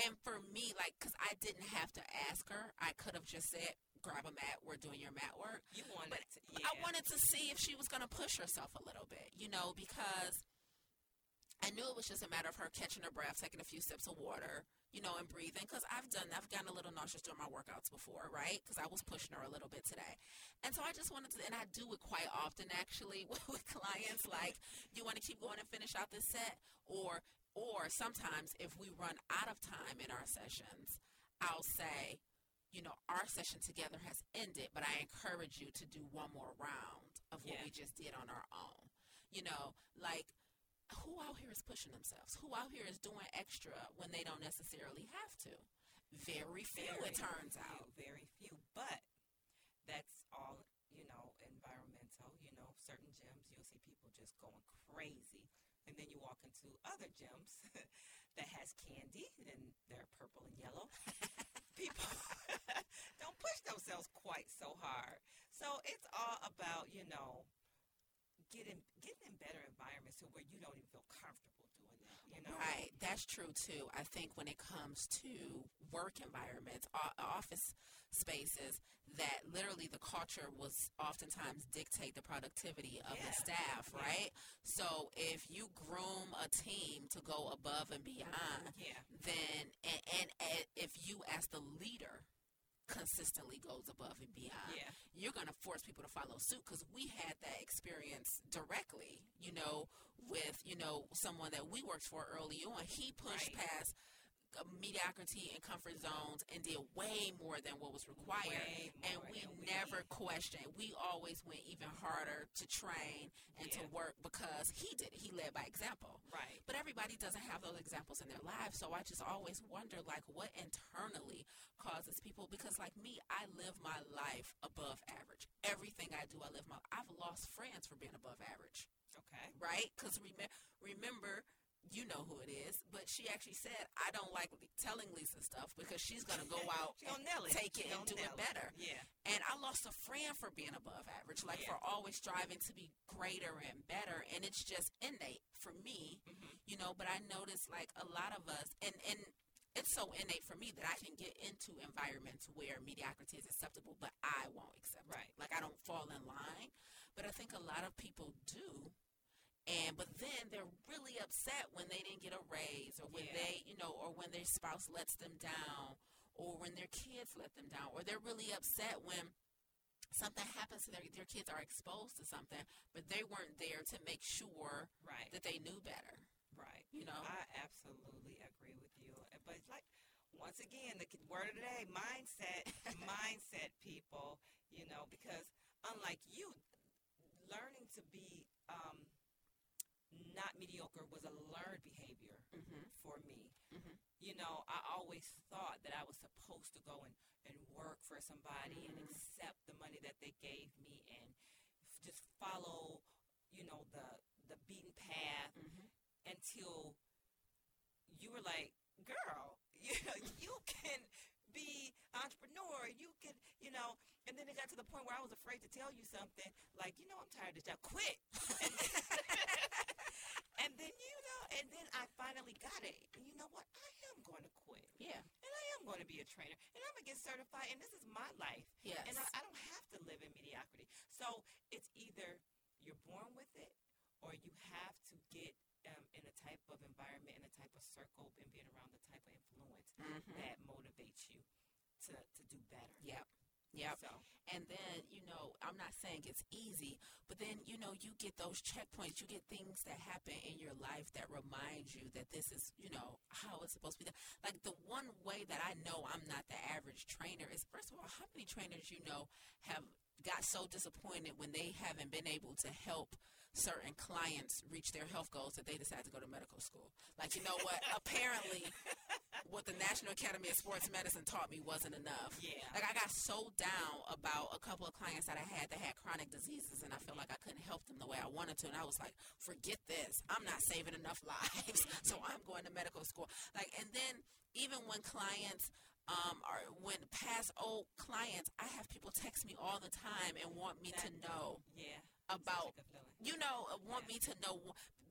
[SPEAKER 2] And for me, like, because I didn't have to ask her, I could have just said, grab a mat, we're doing your mat work.
[SPEAKER 3] You wanted
[SPEAKER 2] But
[SPEAKER 3] to, yeah.
[SPEAKER 2] I wanted to see if she was going to push herself a little bit, you know, because I knew it was just a matter of her catching her breath, taking a few sips of water, you know, and breathing. Because I've done, I've gotten a little nauseous during my workouts before, right? Because I was pushing her a little bit today. And so I just wanted to, and I do it quite often actually with, with clients. Like, you want to keep going and finish out this set, or or sometimes if we run out of time in our sessions, I'll say, you know, our session together has ended, but I encourage you to do one more round of what
[SPEAKER 3] Yeah.
[SPEAKER 2] we just did on our own. You know, like who out here is pushing themselves? Who out here is doing extra when they don't necessarily have to? Very few, it turns
[SPEAKER 3] few,
[SPEAKER 2] out.
[SPEAKER 3] Very few. But that's all, you know, environmental. You know, certain gyms, you'll see people just going crazy. And then you walk into other gyms that has candy and they're purple and yellow. people don't push themselves quite so hard. So it's all about, you know, getting getting in better environments to where you don't even feel comfortable doing. You know?
[SPEAKER 2] Right, that's true too. I think when it comes to work environments, office spaces, that literally the culture was oftentimes dictate the productivity of the staff,
[SPEAKER 3] yeah.
[SPEAKER 2] right? So if you groom a team to go above and beyond,
[SPEAKER 3] Yeah.
[SPEAKER 2] then and, and, and if you as the leader consistently goes above and beyond,
[SPEAKER 3] Yeah.
[SPEAKER 2] you're going to force people to follow suit because we had that experience directly, you know, with, you know, someone that we worked for early on. He pushed
[SPEAKER 3] Right.
[SPEAKER 2] past mediocrity and comfort zones and did way more than what was required. And we never questioned. We always went even harder to train and to work because he did it. He led by example.
[SPEAKER 3] Right.
[SPEAKER 2] But everybody doesn't have those examples in their lives. So I just always wonder, like, what internally causes people? Because, like me, I live my life above average. Everything I do, I live my. I've lost friends for being above average,
[SPEAKER 3] Okay.
[SPEAKER 2] right? Because rem- remember. You know who it is, but she actually said, "I don't like telling Lisa stuff because she's gonna go out and
[SPEAKER 3] it.
[SPEAKER 2] take
[SPEAKER 3] She
[SPEAKER 2] it and do it better."
[SPEAKER 3] Yeah.
[SPEAKER 2] And I lost a friend for being above average, like
[SPEAKER 3] Yeah.
[SPEAKER 2] for always striving to be greater and better. And it's just innate for me,
[SPEAKER 3] Mhm.
[SPEAKER 2] you know. But I notice like a lot of us, and, and it's so innate for me that I can get into environments where mediocrity is acceptable, but I won't accept
[SPEAKER 3] Right.
[SPEAKER 2] it. Like I don't fall in line. But I think a lot of people do. And but then they're really upset when they didn't get a raise or when
[SPEAKER 3] Yeah.
[SPEAKER 2] they, you know, or when their spouse lets them down or when their kids let them down or they're really upset when something happens to their their kids are exposed to something but they weren't there to make sure
[SPEAKER 3] Right.
[SPEAKER 2] that they knew better,
[SPEAKER 3] Right.
[SPEAKER 2] you know.
[SPEAKER 3] I absolutely agree with you. Uh, But it's like once again, the word of the day, mindset, mindset people, you know, because unlike you, learning to be um, not mediocre was a learned behavior
[SPEAKER 2] Mhm.
[SPEAKER 3] for me.
[SPEAKER 2] Mhm.
[SPEAKER 3] You know, I always thought that I was supposed to go and, and work for somebody and
[SPEAKER 2] Mhm.
[SPEAKER 3] accept the money that they gave me and f- just follow, you know, the the beaten path
[SPEAKER 2] Mhm.
[SPEAKER 3] until you were like, girl, you know, you can be entrepreneur. You can, you know, and then it got to the point where I was afraid to tell you something like, you know, I'm tired of this job. Quit. And then, you know, and then I finally got it. And you know what? I am going to quit.
[SPEAKER 2] Yeah.
[SPEAKER 3] And I am going to be a trainer. And I'm going to get certified. And this is my life.
[SPEAKER 2] Yes.
[SPEAKER 3] And I, I don't have to live in mediocrity. So it's either you're born with it or you have to get um, in a type of environment, in a type of circle, and being around the type of influence
[SPEAKER 2] Mhm.
[SPEAKER 3] that motivates you to, to do better.
[SPEAKER 2] Yep. Yep.
[SPEAKER 3] So
[SPEAKER 2] And then, you know, I'm not saying it's easy, but then, you know, you get those checkpoints. You get things that happen in your life that remind you that this is, you know, how it's supposed to be done. Like the one way that I know I'm not the average trainer is, first of all, how many trainers you know have got so disappointed when they haven't been able to help certain clients reach their health goals that they decide to go to medical school. Like, you know what? Apparently, what the National Academy of Sports Medicine taught me wasn't enough.
[SPEAKER 3] Yeah.
[SPEAKER 2] Like I got so down about a couple of clients that I had that had chronic diseases, and I felt like I couldn't help them the way I wanted to, and I was like, forget this. I'm not saving enough lives, so I'm going to medical school. Like, and then even when clients. Um, or when past old clients, I have people text me all the time and want me to know
[SPEAKER 3] yeah.
[SPEAKER 2] About
[SPEAKER 3] Such a good feeling.
[SPEAKER 2] you know, uh, want me to know.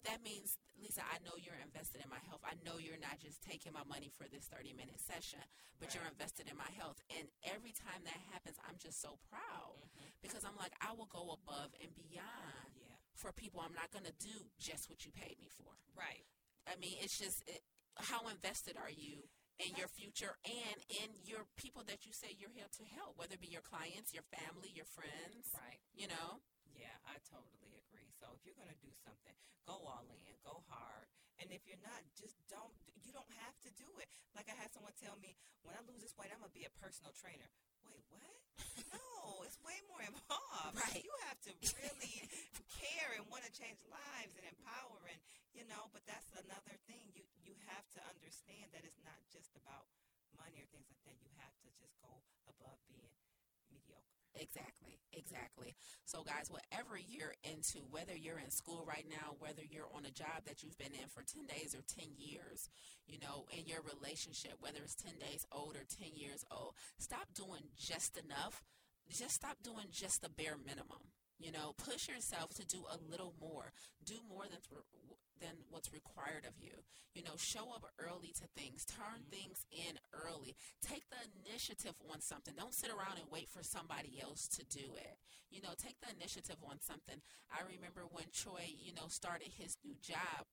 [SPEAKER 2] That means, Lisa, I know you're invested in my health. I know you're not just taking my money for this 30 minute session, but you're invested in my health. And every time that happens, I'm just so proud
[SPEAKER 3] Mm-hmm.
[SPEAKER 2] because I'm like, I will go above and beyond
[SPEAKER 3] Yeah.
[SPEAKER 2] for people. I'm not going to do just what you paid me for.
[SPEAKER 3] Right.
[SPEAKER 2] I mean, it's just it, how invested are you in your future and in your people that you say you're here to help, whether it be your clients, your family, your friends,
[SPEAKER 3] Right.
[SPEAKER 2] you know?
[SPEAKER 3] Yeah, I totally agree. So if you're going to do something, go all in, go hard. And if you're not, just don't, you don't have to do it. Like I had someone tell me, when I lose this weight, I'm going to be a personal trainer. Wait, what? No, it's way more involved.
[SPEAKER 2] Right.
[SPEAKER 3] You have to really care and want to change lives and empower and, you know, but that's another thing. You, you have to understand that it's not just about money or things like that. You have to just go above being mediocre.
[SPEAKER 2] Exactly, exactly. So, guys, whatever you're into, whether you're in school right now, whether you're on a job that you've been in for 10 days or 10 years, you know, in your relationship, whether it's 10 days old or 10 years old, stop doing just enough. Just stop doing just the bare minimum. You know, push yourself to do a little more. Do more than th- than what's required of you. You know, show up early to things. Turn mm-hmm. things in early. Take the initiative on something. Don't sit around and wait for somebody else to do it. You know, take the initiative on something. I remember when Troy, you know, started his new job.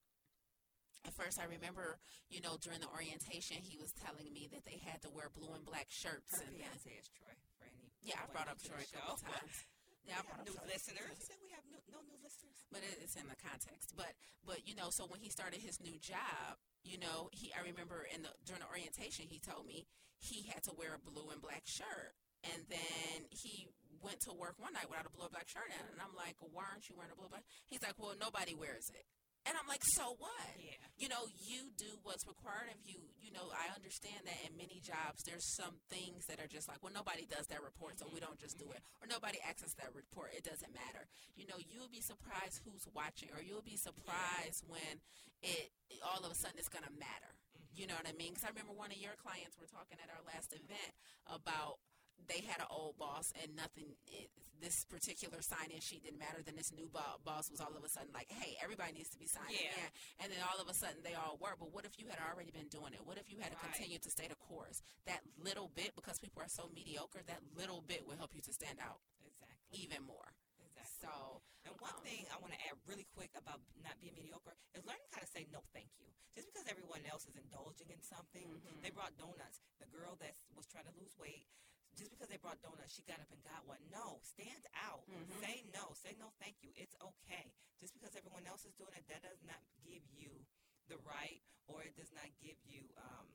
[SPEAKER 2] At first, I remember, you know, during the orientation, he was telling me that they had to wear blue and black shirts.
[SPEAKER 3] Her
[SPEAKER 2] and then,
[SPEAKER 3] is Troy. For any
[SPEAKER 2] yeah, I brought up
[SPEAKER 3] to
[SPEAKER 2] Troy a couple times. Yeah, I
[SPEAKER 3] We have new listeners. You said we have new, no new listeners.
[SPEAKER 2] but it- it's in the context. But but you know, so when he started his new job, you know, he I remember in the during the orientation, he told me he had to wear a blue and black shirt, and then he went to work one night without a blue and black shirt on, and I'm like, why aren't you wearing a blue and black? He's like, well, nobody wears it, and I'm like, so what?
[SPEAKER 3] Yeah.
[SPEAKER 2] You know, you do what's required of you. You know, I understand that in many jobs, there's some things that are just like, well, nobody does that report, so we mm-hmm. don't just do mm-hmm. it. Or nobody access that report. It doesn't matter. You know, you'll be surprised who's watching, or you'll be surprised when it all of a sudden it's going to matter. You mm-hmm. know what I mean? Because I remember one of your clients were talking at our last event about they had an old boss and nothing it, this particular sign-in sheet didn't matter then this new bo- boss was all of a sudden like hey everybody needs to be signed
[SPEAKER 3] Yeah.
[SPEAKER 2] in and then all of a sudden they all were but what if you had already been doing it what if you had to
[SPEAKER 3] Right.
[SPEAKER 2] continue to stay the course that little bit because people are so mediocre that little bit will help you to stand out
[SPEAKER 3] Exactly.
[SPEAKER 2] even more
[SPEAKER 3] Exactly.
[SPEAKER 2] so
[SPEAKER 3] And one
[SPEAKER 2] um,
[SPEAKER 3] thing I want to add really quick about not being mediocre is learning how to say no, thank you. Just because everyone else is indulging in something,
[SPEAKER 2] Mhm.
[SPEAKER 3] they brought donuts. The girl that was trying to lose weight, just because they brought donuts, she got up and got one. No, stand out.
[SPEAKER 2] Mhm.
[SPEAKER 3] Say no. Say no, thank you. It's okay. Just because everyone else is doing it, that does not give you the right, or it does not give you um,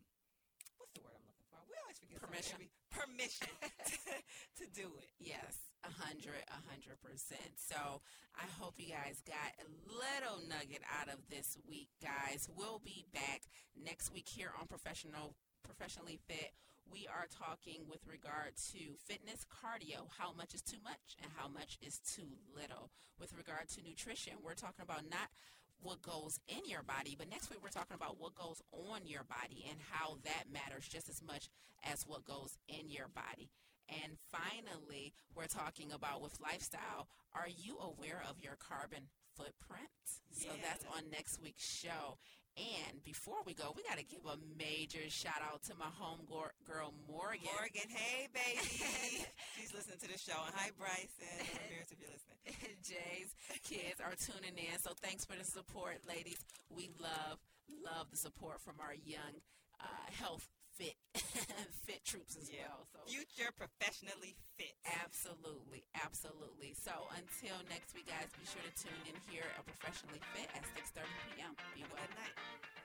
[SPEAKER 3] what's the word I'm looking for? We always forget
[SPEAKER 2] Permission.
[SPEAKER 3] permission to, to do it.
[SPEAKER 2] Yes, a hundred, a hundred percent. So I hope you guys got a little nugget out of this week, guys. We'll be back next week here on Professional Professionally Fit. We are talking with regard to fitness, cardio, how much is too much and how much is too little. With regard to nutrition, we're talking about not what goes in your body, but next week we're talking about what goes on your body and how that matters just as much as what goes in your body. And finally, we're talking about with lifestyle, are you aware of your carbon footprint? So that's on next week's show. And before we go, we got to give a major shout out to my home girl, Morgan.
[SPEAKER 3] Morgan, hey baby. She's listening to the show. And hi Bryson. Embarrassed if you're listening.
[SPEAKER 2] Jaye's kids are tuning in. So thanks for the support, ladies. We love, love the support from our young, uh, health fit fit troops as
[SPEAKER 3] Yeah.
[SPEAKER 2] well. So
[SPEAKER 3] Future professionally fit.
[SPEAKER 2] absolutely, absolutely. So until next week, guys, be sure to tune in here at Professionally Fit at 6:30 p.m. Be well.
[SPEAKER 3] good night.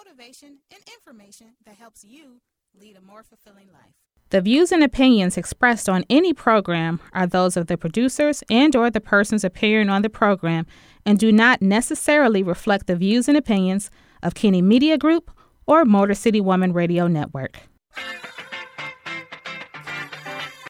[SPEAKER 8] Motivation, and information that helps you lead a more fulfilling life. The views and opinions expressed on any program are those of the producers and or the persons appearing on the program and do not necessarily reflect the views and opinions of Kenny Media Group or Motor City Woman Radio Network.